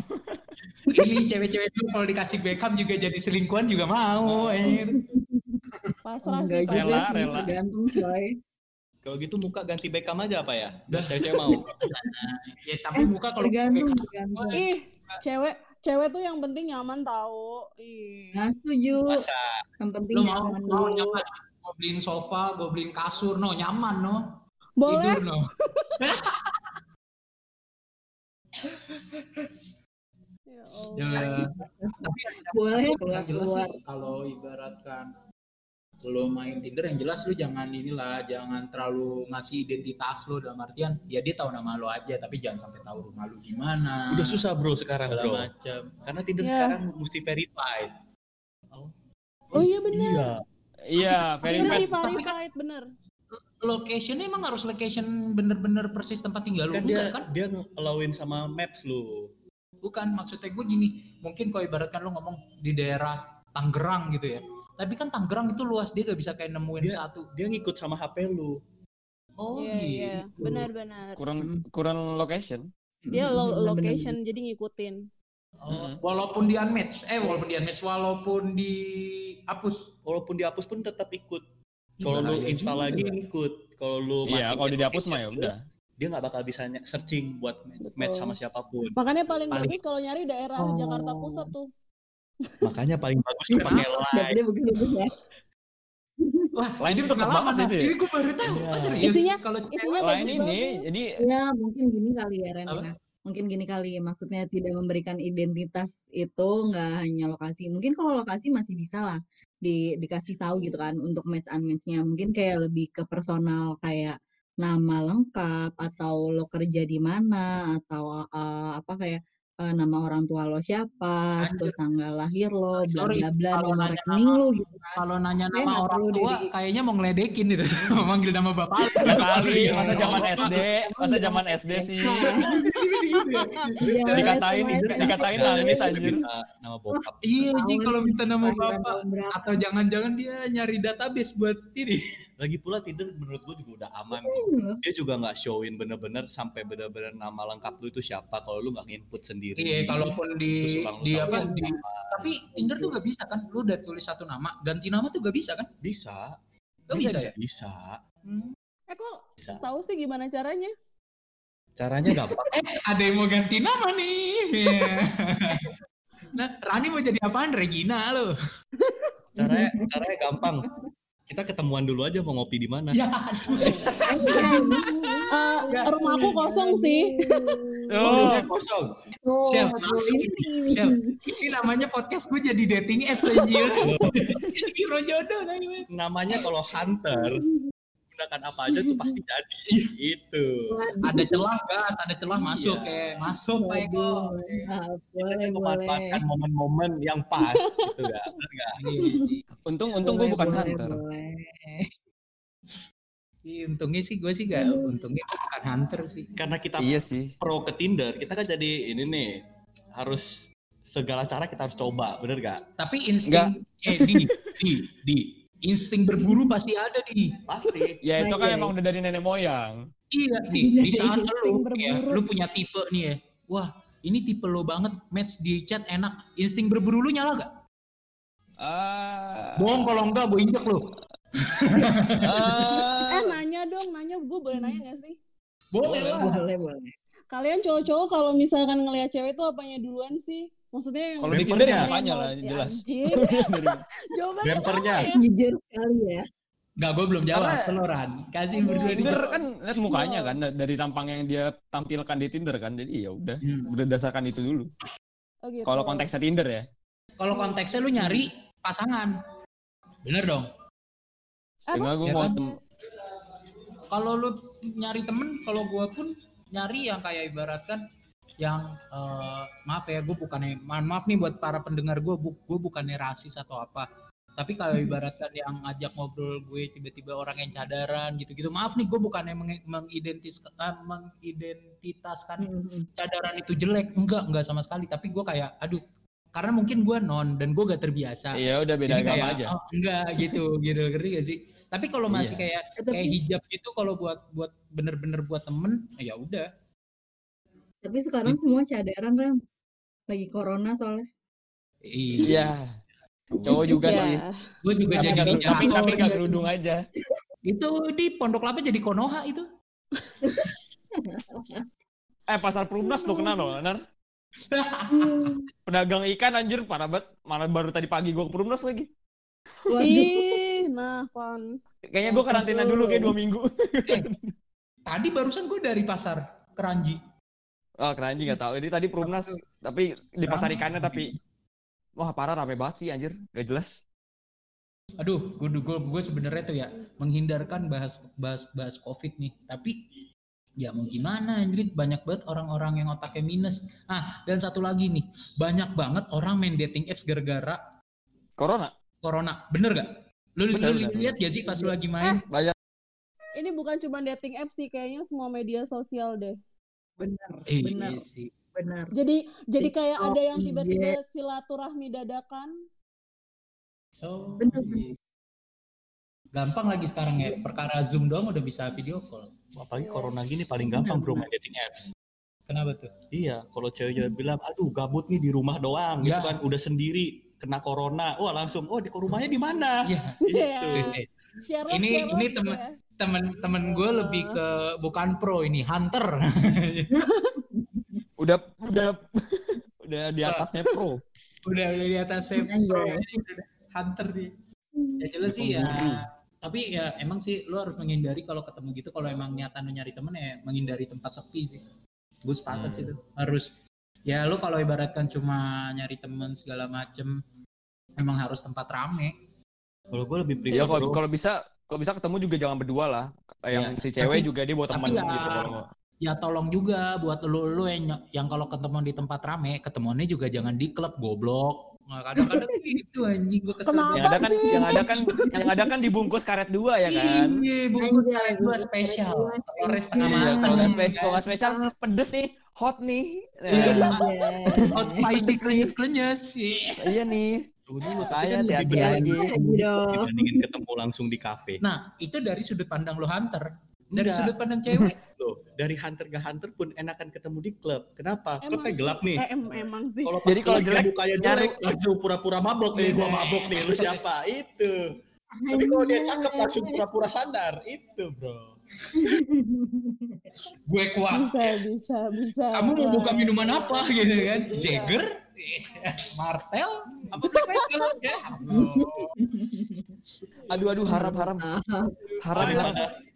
ini cewek-cewek dulu kalau dikasih Beckham juga jadi selingkuhan juga mau anjir. Pasrah sih Rela, sih, rela. tergantung coy. Kalau gitu muka ganti Beckham aja apa ya? Biar Dah. cewek-cewek mau. [laughs] ya tapi muka kalau tergantung. Ih, cewek cewek tuh yang penting nyaman tahu. Ih. Nah, setuju. Masa Yang penting lu mau nyaman mau dulu. nyaman gue beliin sofa gue beliin kasur no nyaman no Boleh? tidur no [laughs] Ya ya, tapi yang Boleh yang keluar jelas kalau ibaratkan lo main Tinder yang jelas lu jangan inilah jangan terlalu ngasih identitas lo dalam artian ya dia tahu nama lo aja tapi jangan sampai tahu rumah lu di mana udah susah bro sekarang bro. macam Karena Tinder Iya. sekarang mesti verified. Oh iya bener. Iya. Iya, verified. di verified bener. locationnya emang harus location bener-bener persis tempat tinggal lu Kan enggak dia kan dia ngelawin sama maps lu. bukan maksudnya gue gini mungkin kalau ibaratkan lo ngomong di daerah Tangerang gitu ya tapi kan Tangerang itu luas dia gak bisa kayak nemuin Dia- satu Dia ngikut sama HP lu. oh Iya iya, gitu. benar-benar. Kurang kurang location. Dia lo- location jadi ngikutin. Oh, walaupun di unmatch eh walaupun di unmatch walaupun dihapus Walaupun dihapus pun tetap ikut. Kalau lu install juga. lagi ngikut. Kalau lu Iya, matiin kalau dihapus mah ya udah. Dia nggak bakal bisa searching buat match, Betul. match sama siapa pun. Makanya paling, Paling- bagus kalau nyari daerah Oh. Jakarta Pusat tuh. Makanya paling bagus tuh Kenapa? pakai line. Bagus-bagus ya. wah Lain ini itu pengalaman banget itu ya? ini gue baru tahu Iya. oh, serius Isinya- kalau Isinya Lain ini, bagus-bagus. jadi Ya, mungkin gini kali ya Ren. Ya. Mungkin gini kali, maksudnya tidak memberikan identitas itu nggak hanya lokasi. Mungkin kalau lokasi masih bisa lah di, dikasih tahu gitu kan untuk match unmatch-nya. Mungkin kayak lebih ke personal kayak nama lengkap atau lo kerja di mana atau eh, apa kayak eh, nama orang tua lo siapa, Anjir. terus tanggal lahir lo, bla bla nomor rekening lo gitu kan. kalau nanya nama nggak orang tua di- kayaknya mau ngeledekin gitu [laughs] manggil nama bapak lu. kali [laughs] Iya. masa zaman Oh, SD, masa zaman SD sih. Dikatain, aja. dikatain nangis anjir. Nama bokap. iya Ji Tahun, kalau minta nama bapak atau jangan-jangan dia nyari database buat ini Lagi pula Tinder menurut gua juga udah aman. Bro. Hmm. Dia juga nggak showin bener-bener sampai bener-bener nama lengkap lu itu siapa kalau lu nggak nginput sendiri. iya kalaupun di lu di apa yang di nama. tapi Tinder tuh gak bisa kan lu udah tulis satu nama ganti nama tuh gak bisa kan bisa. Gak bisa, ya Bisa. Hmm. Eh kok Bisa. tahu sih gimana caranya? Caranya gampang. [laughs] eh ada yang mau ganti nama nih Iya. [laughs] nah Rani mau jadi apaan Regina lo caranya caranya gampang. Kita ketemuan dulu aja mau ngopi di mana. ya [laughs] Eh, rumah aku kosong sih. Oh, udah kosong. Oh, langsung. Ini- ini namanya podcast gue jadi dating apps anjir [laughs] jadi kiro jodoh Mas. Namanya kalau hunter gunakan apa aja tuh pasti jadi. Itu. Ada celah gas ada celah Iya. masuk ya masuk Pak Eko. Kita kan memanfaatkan momen-momen yang pas gitu? Bener gak? Untung untung gue bukan boleh, hunter. boleh. Iya, untungnya sih gue sih gak untungnya gue bukan hunter sih Karena kita Iya sih. pro ke Tinder, kita kan jadi ini nih harus segala cara kita harus coba, bener gak? tapi insting eh di di di insting berburu pasti ada di Pasti. Ya itu Nah, kan iya, emang udah dari nenek moyang. iya nih di saat Insting lu ya, berburu. lu punya tipe nih ya wah ini tipe lo banget match di chat enak insting berburu lu nyala gak Ah. bohong kalau enggak gue injek lu ah. Eh nanya dong, nanya gue boleh nanya gak sih? boleh lah Boleh, boleh. Kalian cowok-cowok kalau misalkan ngelihat cewek tuh apanya duluan sih? Maksudnya yang Kalau di. Tinder ya apanya lah Ya, jelas. [laughs] Jawabannya Bempernya. sama ya. Jujur sekali ya. Gak, gue belum jawab. Karena- Seloran. Kasih berdua Tinder dijawab. kan lihat mukanya kan dari tampang yang dia tampilkan di Tinder kan. Jadi ya udah Hmm. berdasarkan itu dulu. Oh, gitu. Kalau konteksnya Tinder ya. Kalau konteksnya lu nyari pasangan. Bener dong. Gue Ya kan? Kalau lu nyari temen, kalau gua pun nyari yang kayak ibaratkan yang eh, maaf ya, gue bukannya ma- maaf nih buat para pendengar gue, bu, gue bukannya rasis atau apa. Tapi kalau ibaratkan yang ngajak ngobrol gue tiba-tiba orang yang cadaran gitu-gitu, maaf nih gue bukannya menge- mengidentitas eh, mengidentitaskan Hmm. cadaran itu jelek, enggak enggak sama sekali. Tapi gue kayak, aduh, karena mungkin gue non dan gue gak terbiasa. Iya udah beda Jadi agama kayak, aja. oh, enggak gitu, gitu ngerti gak sih? Tapi kalau masih Iya. kayak kayak tapi hijab gitu, kalau buat buat bener-bener buat temen, ya udah. tapi sekarang semua cadaran Ram. Lagi corona soalnya. Iya. Iya. Cowok juga Ya. sih. Gue juga Tapi jadi nggak- hijab. tapi tapi nggak kerudung aja. Itu di Pondok Lapa jadi Konoha itu. Eh pasar Perumnas tuh kenal loh, Nar. Pedagang ikan anjir parah banget. Mana baru tadi pagi gua ke Perumnas lagi. Waduh. Ih, nah kon. Kayaknya gua karantina dulu kayak dua minggu. [laughs] Tadi barusan gue dari pasar Keranji. Oh, keranji nggak tahu. Jadi tadi Perumnas tapi di pasar ikannya tapi wah parah rame banget sih anjir. Gak jelas. Aduh, gue gue, gue sebenarnya tuh ya menghindarkan bahas bahas bahas COVID nih. Tapi ya mau gimana anjir banyak banget orang-orang yang otaknya minus. Ah, dan satu lagi nih, banyak banget orang main dating apps gara-gara Corona. corona. Bener gak? Lu, lu Bener, bener. lihat gak sih pas lu lagi main? Banyak Ini bukan cuma dating app sih, kayaknya semua media sosial deh. Benar, Eh, benar, iya sih. benar. Jadi jadi kayak TikTok, ada yang IG. tiba-tiba silaturahmi dadakan. So, Bener, iya. gampang lagi sekarang ya. Perkara Zoom doang udah bisa video call. Apalagi corona gini paling gampang bro main dating apps. Kenapa tuh? Iya, kalau cewek-cewek bilang, aduh gabut nih di rumah doang, gitu Ya. kan, udah sendiri, kena corona, wah langsung, oh di rumahnya di mana? Iya. Iya. Gitu. sih. Sherlock, Ini- Sherlock ini temen- ya. Temen-temen gue lebih ke bukan pro ini hunter. [laughs] udah udah udah di atasnya pro. udah udah di atas saya Anjay. pro ini udah hunter dia. Ya jelas sih ya. Tapi ya emang sih lu harus menghindari kalau ketemu gitu kalau emang niatan nyari temen ya menghindari tempat sepi sih. Gue sepakat Hmm. sih itu. Harus ya lu kalau ibaratkan cuma nyari temen segala macem emang harus tempat rame. Kalau gue lebih prefer Ya kalau kalau bisa kalau bisa ketemu juga jangan berdua lah. Yang Iya. si cewek Tapi- juga dia buat teman ya- gitu kalau Ya tolong juga buat lu lu yang yang kalau ketemu di tempat rame, ketemuannya juga jangan di klub goblok. Nah, kadang-kadang gitu anjing gue kesel. Kenapa? yang ada kan sih? yang ada kan yang ada kan dibungkus karet dua ya kan. Iya, bungkus karet dua spesial. karet setengah Iya, matang. kalau nggak spesial, kalau nggak spesial pedes nih, hot nih. Nah, Iya. Anjay. Hot spicy klenyes-klenyes. Iya. iya nih. Tuh dulu, Kayak kan lebih hati-hati lagi. Dibandingin ketemu langsung di kafe. Nah, itu dari sudut pandang lo hunter. Dari Enggak. sudut pandang cewek. [laughs] Loh, dari hunter ke hunter pun enakan ketemu di klub. Kenapa? Emang- Klubnya gelap nih. Eh, em- emang sih. Kalau Jadi kalau jelek, mukanya nyari- jelek langsung pura-pura mabok. Eh, gua mabok nih, lu siapa? Itu. Tapi kalau dia cakep langsung pura-pura sadar. Itu, bro. [laughs] Gue kuat. Bisa, bisa, bisa. Kamu mau buka minuman apa gitu kan? Jagger? [laughs] Martel? Apa Label? Ya. Aduh aduh haram haram haram haram.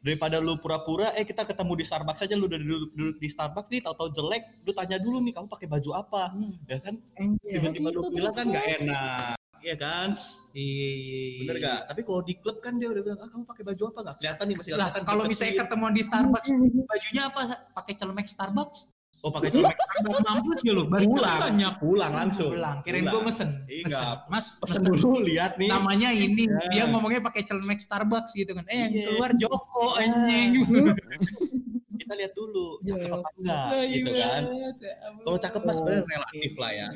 Daripada, lu pura-pura, eh kita ketemu di Starbucks aja, lu udah duduk, duduk di Starbucks nih, tahu-tahu jelek, lu tanya dulu nih, kamu pakai baju apa? Hmm. Ya kan? Tiba-tiba lu bilang kan nggak enak. Iya kan? Iya. Bener gak? Tapi kalau di klub kan dia udah bilang, ah kamu pakai baju apa? Gak kelihatan nih, masih kelihatan. kalau misalnya nih. ketemuan di Starbucks, [laughs] bajunya apa? Pakai celemek Starbucks? Oh pakai colek [laughs] Mampus gak lu? Baju pulang, banyak. pulang langsung. Pulang. Kirain gue mesen. Iya. Mas, Pesen dulu, lihat nih. namanya ini Ya. dia ngomongnya pakai celemek Starbucks gitu kan eh yang Iya. keluar Joko Ya. anjing [laughs] Kita lihat dulu, Iya. cakep apa enggak, gitu kan. Kalau cakep mah sebenarnya relatif lah ya.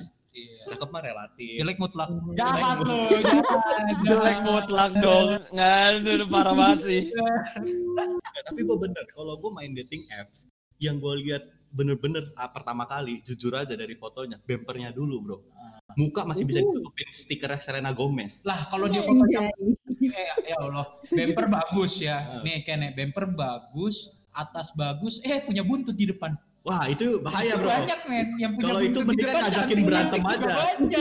Cakep mah relatif. jelek mutlak jahat lo jahat [laughs] Jelek mutlak dong. Nggak, aduh parah banget sih. Tapi gue bener, kalau gue main dating apps, yang gue lihat bener-bener ah, pertama kali, jujur aja dari fotonya, bempernya dulu bro. Muka masih bisa ditutupin stikernya Selena Gomez. lah kalau dia foto Anjay. eh, ya Allah bumper bagus ya Ah. nih kene bumper bagus atas bagus eh punya buntut di depan Wah itu bahaya bro. Banyak men yang punya Kalau itu buntut mendingan cantik, berantem aja. banyak. Punya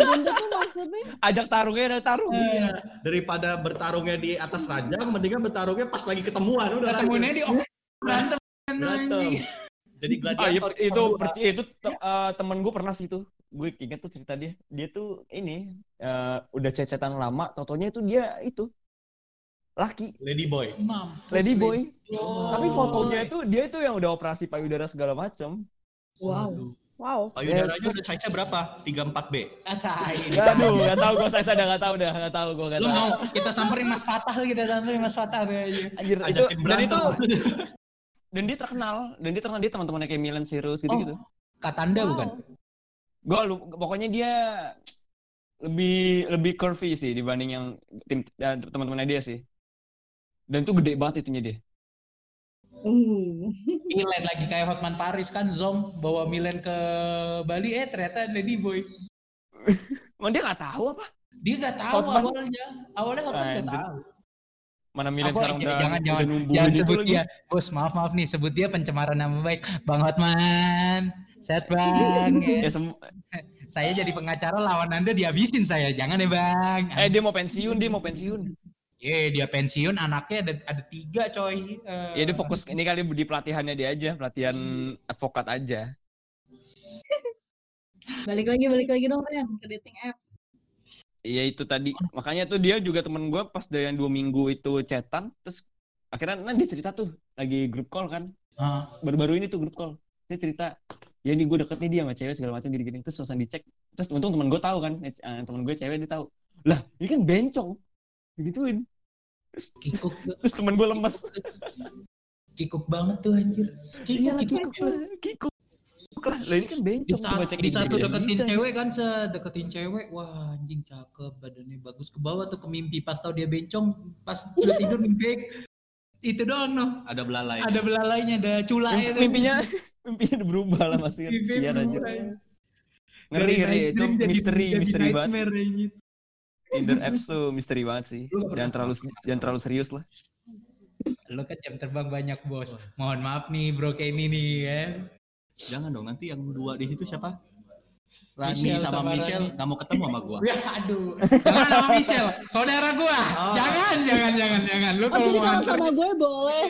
buntut tuh maksudnya Ajak tarungnya ada tarung. Iya. Daripada bertarungnya di atas ranjang, mendingan bertarungnya pas lagi ketemuan udah Ketemunya lanjut. di berantem berantem. Jadi Ah, iya, gladiator. itu berarti itu te- eh, temen gue pernah sih itu. Gue ingat tuh cerita dia. Dia tuh ini eh, udah cecetan lama. Totonya itu dia itu laki, Lady boy. Mampus, lady boy. Oh. Tapi fotonya itu dia itu yang udah operasi payudara segala macam. Wow. wow. Payudaranya Ya, udah size-nya berapa? 34B. Ah, tai. Aduh, nggak tahu gue saya sadar nggak tahu dah, nggak tahu gue nggak Lu tahu. mau kita samperin Mas Fatah kita samperin Mas Fatah be aja. Anjir, itu dan itu dan dia terkenal dan dia terkenal dia teman-temannya kayak Milan Sirius gitu gitu. Katanda bukan? Gue pokoknya dia lebih lebih curvy sih dibanding yang tim ya, teman-temannya dia sih. Dan itu gede banget itunya dia. Uh. Milan lagi kayak Hotman Paris kan Zong bawa Milan ke Bali eh ternyata Lady Boy. [laughs] Emang dia nggak tahu apa? Dia gak tahu Hotman? awalnya. Awalnya Hotman gak Anjir. tahu. Mana Milan Apa, sekarang jangan, udah, jangan, udah jangan, numbuhin jangan sebut lagi. dia. Bos, maaf maaf nih, sebut dia pencemaran nama baik. Bang Hotman, sehat bang. Ya, [laughs] Ya. sem- [laughs] saya jadi pengacara lawan anda dihabisin saya, jangan ya bang. eh dia mau pensiun, dia mau pensiun. Ye, dia pensiun, anaknya ada ada tiga coy. Eh, Ya dia fokus ini kali di pelatihannya dia aja, pelatihan advokat aja. [laughs] Balik lagi, balik lagi dong Ren ke dating apps. Iya itu tadi. Makanya tuh dia juga temen gue pas dari yang dua minggu itu chatan, terus akhirnya dia cerita tuh lagi grup call kan. Ah, Baru-baru ini tuh grup call. Dia cerita, ya nih gue deket nih dia sama cewek segala macam gini-gini. Terus selesai dicek. Terus untung temen gue tahu kan, eh, temen gue cewek dia tahu. Lah ini kan bencong. Begituin. Terus, kikuk, [laughs] terus temen gue lemes. kikuk banget tuh anjir. Iya lah Kikuk, kikuk lah, kikuk. Lah. Lah ini kan di bencong. saat, Coba cek di saat lu Instagram deketin kita. cewek kan sedeketin cewek wah anjing cakep badannya bagus ke bawah tuh ke mimpi pas tau dia bencong pas udah tidur [laughs] mimpi itu doang noh Ada belalai. ada belalainya ada culanya tuh. mimpinya [laughs] mimpinya udah berubah lah masih kan Mimpi sian aja berubah. ngeri ngeri itu misteri misteri banget nightmare, anjing. Tinder apps tuh misteri banget sih jangan terlalu jangan terlalu serius lah lo kan jam terbang banyak bos mohon maaf nih bro Kenny nih kan Jangan dong, nanti yang dua di situ siapa? Rani Michelle sama, sama Michelle Rani. nggak mau ketemu sama gua. [laughs] ya aduh jangan sama Michelle saudara gua Oh. jangan jangan jangan jangan lu Oh kalau jadi mau kalau sama gue boleh.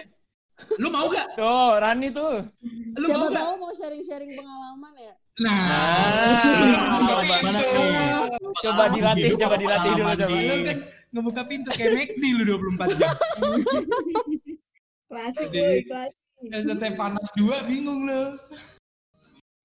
lu mau gak tuh Rani tuh lu Siapa mau gak tahu mau sharing-sharing pengalaman ya. nah Ah, coba, pintu. mana coba dilatih Hidup coba dilatih dulu pengalaman coba di- lu kan ngebuka pintu kayak McD lu 24 jam [laughs] Klasik klasik. ST panas dua bingung lu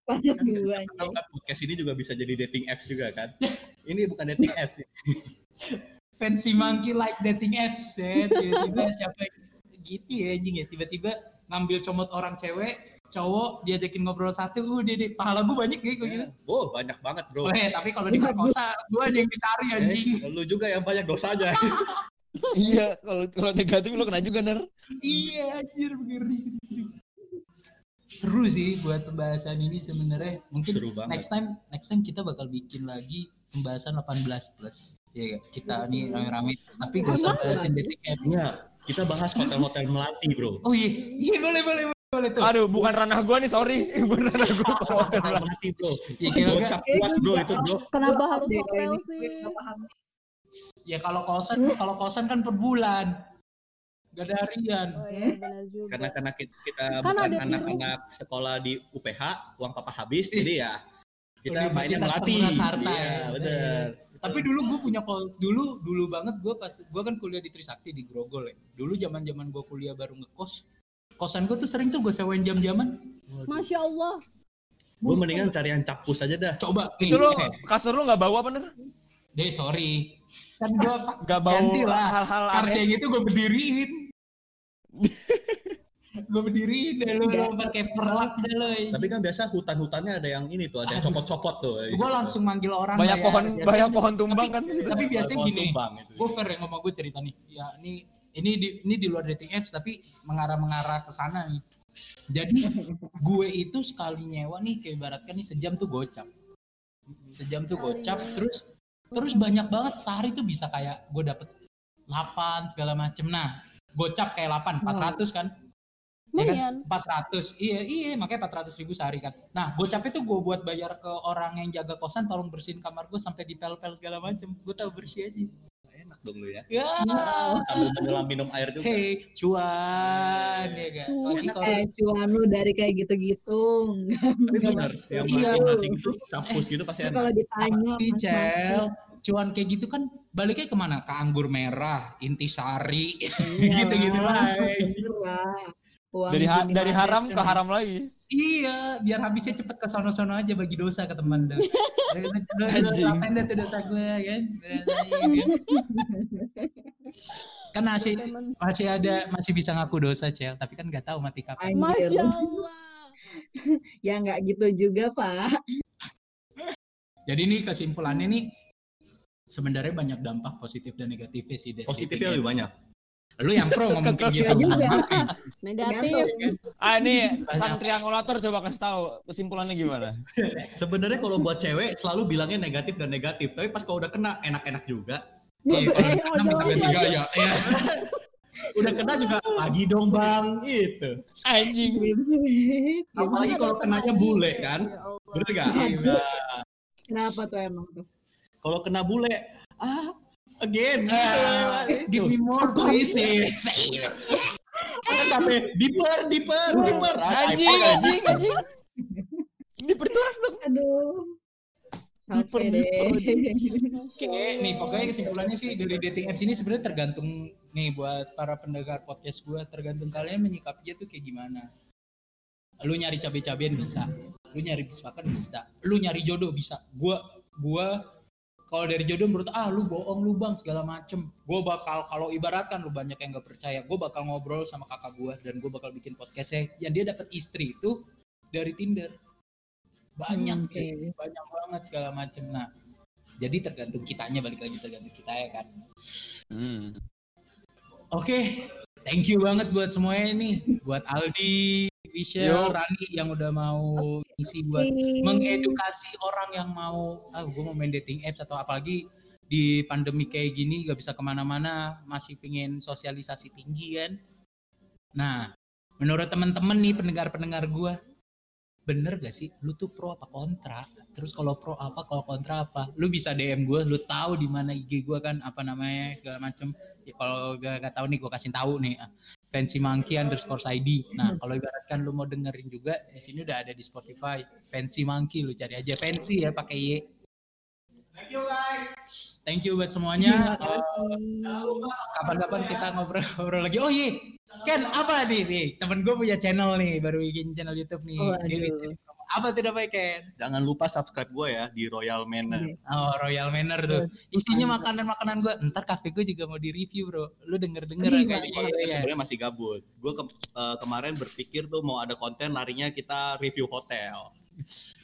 Panas dua. Tahu kan podcast ini juga bisa jadi dating apps juga kan? [laughs] ini bukan dating apps sih. [laughs] fancy monkey like dating apps ya tiba-tiba siapa yang- gitu ya anjing ya tiba-tiba ngambil comot orang cewek cowok diajakin ngobrol satu udah deh pahala gue banyak ya gitu Oh banyak banget bro. oh, eh, tapi kalau diperkosa gue aja yang dicari anjing Eh, lu juga yang banyak dosanya. [laughs] iya kalau kalau negatif lo kena juga ner iya anjir ngeri seru sih buat pembahasan ini sebenarnya. Mungkin Seru banget. next time next time kita bakal bikin lagi pembahasan 18 plus. Ya kita nih rame-rame. Tapi gak usah bahasin dating apps Iya, kita bahas hotel-hotel melati bro. oh iya. Iya boleh boleh boleh, boleh tuh. Aduh bukan ranah gua nih sorry. [laughs] Bukan ranah gua Hotel melati bro. Ya, Gocap puas bro itu bro. Kenapa harus hotel sih? Ya kalau kosan, kalau kosan kan per bulan. Gak ada harian. Oh iya benar juga. Karena karena kita, kita Kan bukan anak-anak sekolah di UPH, uang papa habis, jadi ya kita mainnya Universitas melati. Penguras Harta, Iya, ya. bener. Tapi dulu gue punya kol, dulu dulu banget gue pas gue kan kuliah di Trisakti di Grogol ya. Dulu zaman zaman gue kuliah baru ngekos, kosan gue tuh sering tuh gue sewain jam-jaman. Masya Allah. Gue mendingan cari yang capus aja dah. Coba nih, itu lo kasur lo nggak bau apa ner deh sorry, kan gue nggak bau lah. hal-hal Kars aneh yang itu gue berdiriin. [laughs] gue berdiriin deh lo, lo pakai perlak deh lo. Tapi kan biasa hutan-hutannya ada yang ini tuh, ada yang copot-copot tuh. gue langsung manggil orang banyak ya. pohon Biasanya- banyak pohon tumbang kan? Tapi biasanya gini gue fair yang ngomong gue cerita nih. Ya ini ini di ini di luar dating apps tapi mengarah mengarah ke sana nih. Jadi [laughs] gue itu sekali nyewa nih kayak ibaratkan nih sejam tuh gocap. Sejam tuh gocap terus terus banyak banget sehari tuh bisa kayak gue dapet 8 segala macem. Nah gocap kayak 8 400 kan Lumayan. 400 iya iya makanya 400 ribu sehari kan nah gocap itu gue buat bayar ke orang yang jaga kosan tolong bersihin kamar gue sampai dipel-pel segala macem gue tahu bersih aja Enak dong lu ya. ya Sambil menyelam minum air juga. hey cuan ya kan Cuan. lagi kalau Eh, cuan lu dari kayak gitu-gitu. Tapi bener, yang Iya. mati gitu, campus gitu pasti enak. Kalau ditanya tapi cel cuan kayak gitu kan baliknya ke mana ke anggur merah intisari Iya. gitu-gitu lah Dari ha- dari haram ke haram lagi. Iya, biar habisnya cepet ke sono-sono aja bagi dosa ke teman dah. [laughs] Rasain dah tuh dosa gue kan. Rasain, [laughs] kan. Masih masih ada masih bisa ngaku dosa cel, tapi kan nggak tahu mati kapan. Masya Allah. [laughs] Ya nggak gitu juga, Pak. Jadi nih kesimpulannya nih sebenarnya banyak dampak positif dan negatifnya sih dari Positifnya dating lebih apps. banyak. Lu yang pro ngomong kayak gitu. Iya juga. [laughs] Negatif. Ah ini sang triangulator coba kasih tahu kesimpulannya gimana? [laughs] Sebenarnya kalau buat cewek selalu bilangnya negatif dan negatif, tapi pas kalau udah kena enak-enak juga. Iya, Eh, jelas gaya. Iya. [laughs] Udah kena juga pagi dong bang, gitu. Anjing. Apalagi kalau kenanya lagi. bule kan. Ya. Bener gak? Iya. Kenapa tuh emang tuh? Kalau kena bule, ah again gitu. Ah, Give me more please. Kan sampai deeper, deeper, deeper. Anjing, anjing, anjing. Diperjelas dong. Aduh. Diper-. Masya Oke, nih Allah. pokoknya kesimpulannya sih dari dating apps ini sebenarnya tergantung nih buat para pendengar podcast gue tergantung kalian menyikapinya tuh kayak gimana. Lu nyari cabai-cabian bisa, lu nyari bispakan bisa, lu nyari jodoh bisa. Gua gua kalau dari jodoh menurut ah lu bohong lu bang segala macem. Gue bakal kalau ibaratkan lu banyak yang gak percaya, gue bakal ngobrol sama kakak gue dan gue bakal bikin podcastnya yang dia dapat istri itu dari Tinder. Banyak, Hmm, oke. cuy. banyak banget segala macem. Nah, jadi tergantung kitanya balik lagi tergantung kita ya kan. Hmm. Oke, thank you banget buat semuanya nih, buat Aldi, Yo. Rani yang udah mau isi buat mengedukasi orang yang mau, ah gue mau main dating apps atau apalagi di pandemi kayak gini gak bisa ke mana-mana, masih pengen sosialisasi tinggi kan. Nah, menurut teman-teman nih pendengar-pendengar gue, bener gak sih, lu tuh pro apa kontra? Terus kalau pro apa, kalau kontra apa? Lu bisa DM gue, lu tahu di mana IG gue kan, apa namanya segala macem. Ya, kalau gak, gak tahu nih, gue kasih tahu nih. Fancy Monkey underscore ID. Nah, kalau ibaratkan lu mau dengerin juga, di sini udah ada di Spotify. Fancy Monkey, lu cari aja Fancy ya pakai Y. Thank you guys. Thank you buat semuanya. Eh, kapan-kapan kita ngobrol-ngobrol lagi. Oh iya, Ken apa nih? nih temen gue punya channel nih, baru bikin channel YouTube nih. Bikin- apa tuh namanya Ken? Jangan lupa subscribe gue ya di Royal Manor. Oh Royal Manor tuh. Isinya makanan-makanan gue. Ntar kafe gue juga mau di-review bro. Lu denger-denger Wih, kali Gua ya. sebenarnya masih gabut. Gue kemarin berpikir tuh mau ada konten larinya kita review hotel.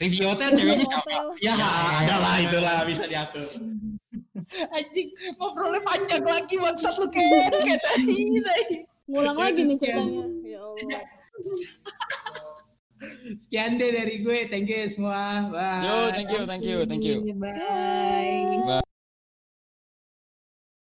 Review hotel ceweknya siapa? Hotel. Ya, ada lah itulah bisa diatur. Anjing, ngobrolnya panjang lagi maksud lu Ken. Ken tai, tai. Ngulang lagi nih ceritanya. Ya Allah. [laughs] Sekian deh dari gue. Thank you semua. Bye. Yo, thank you, thank you, thank you. Bye.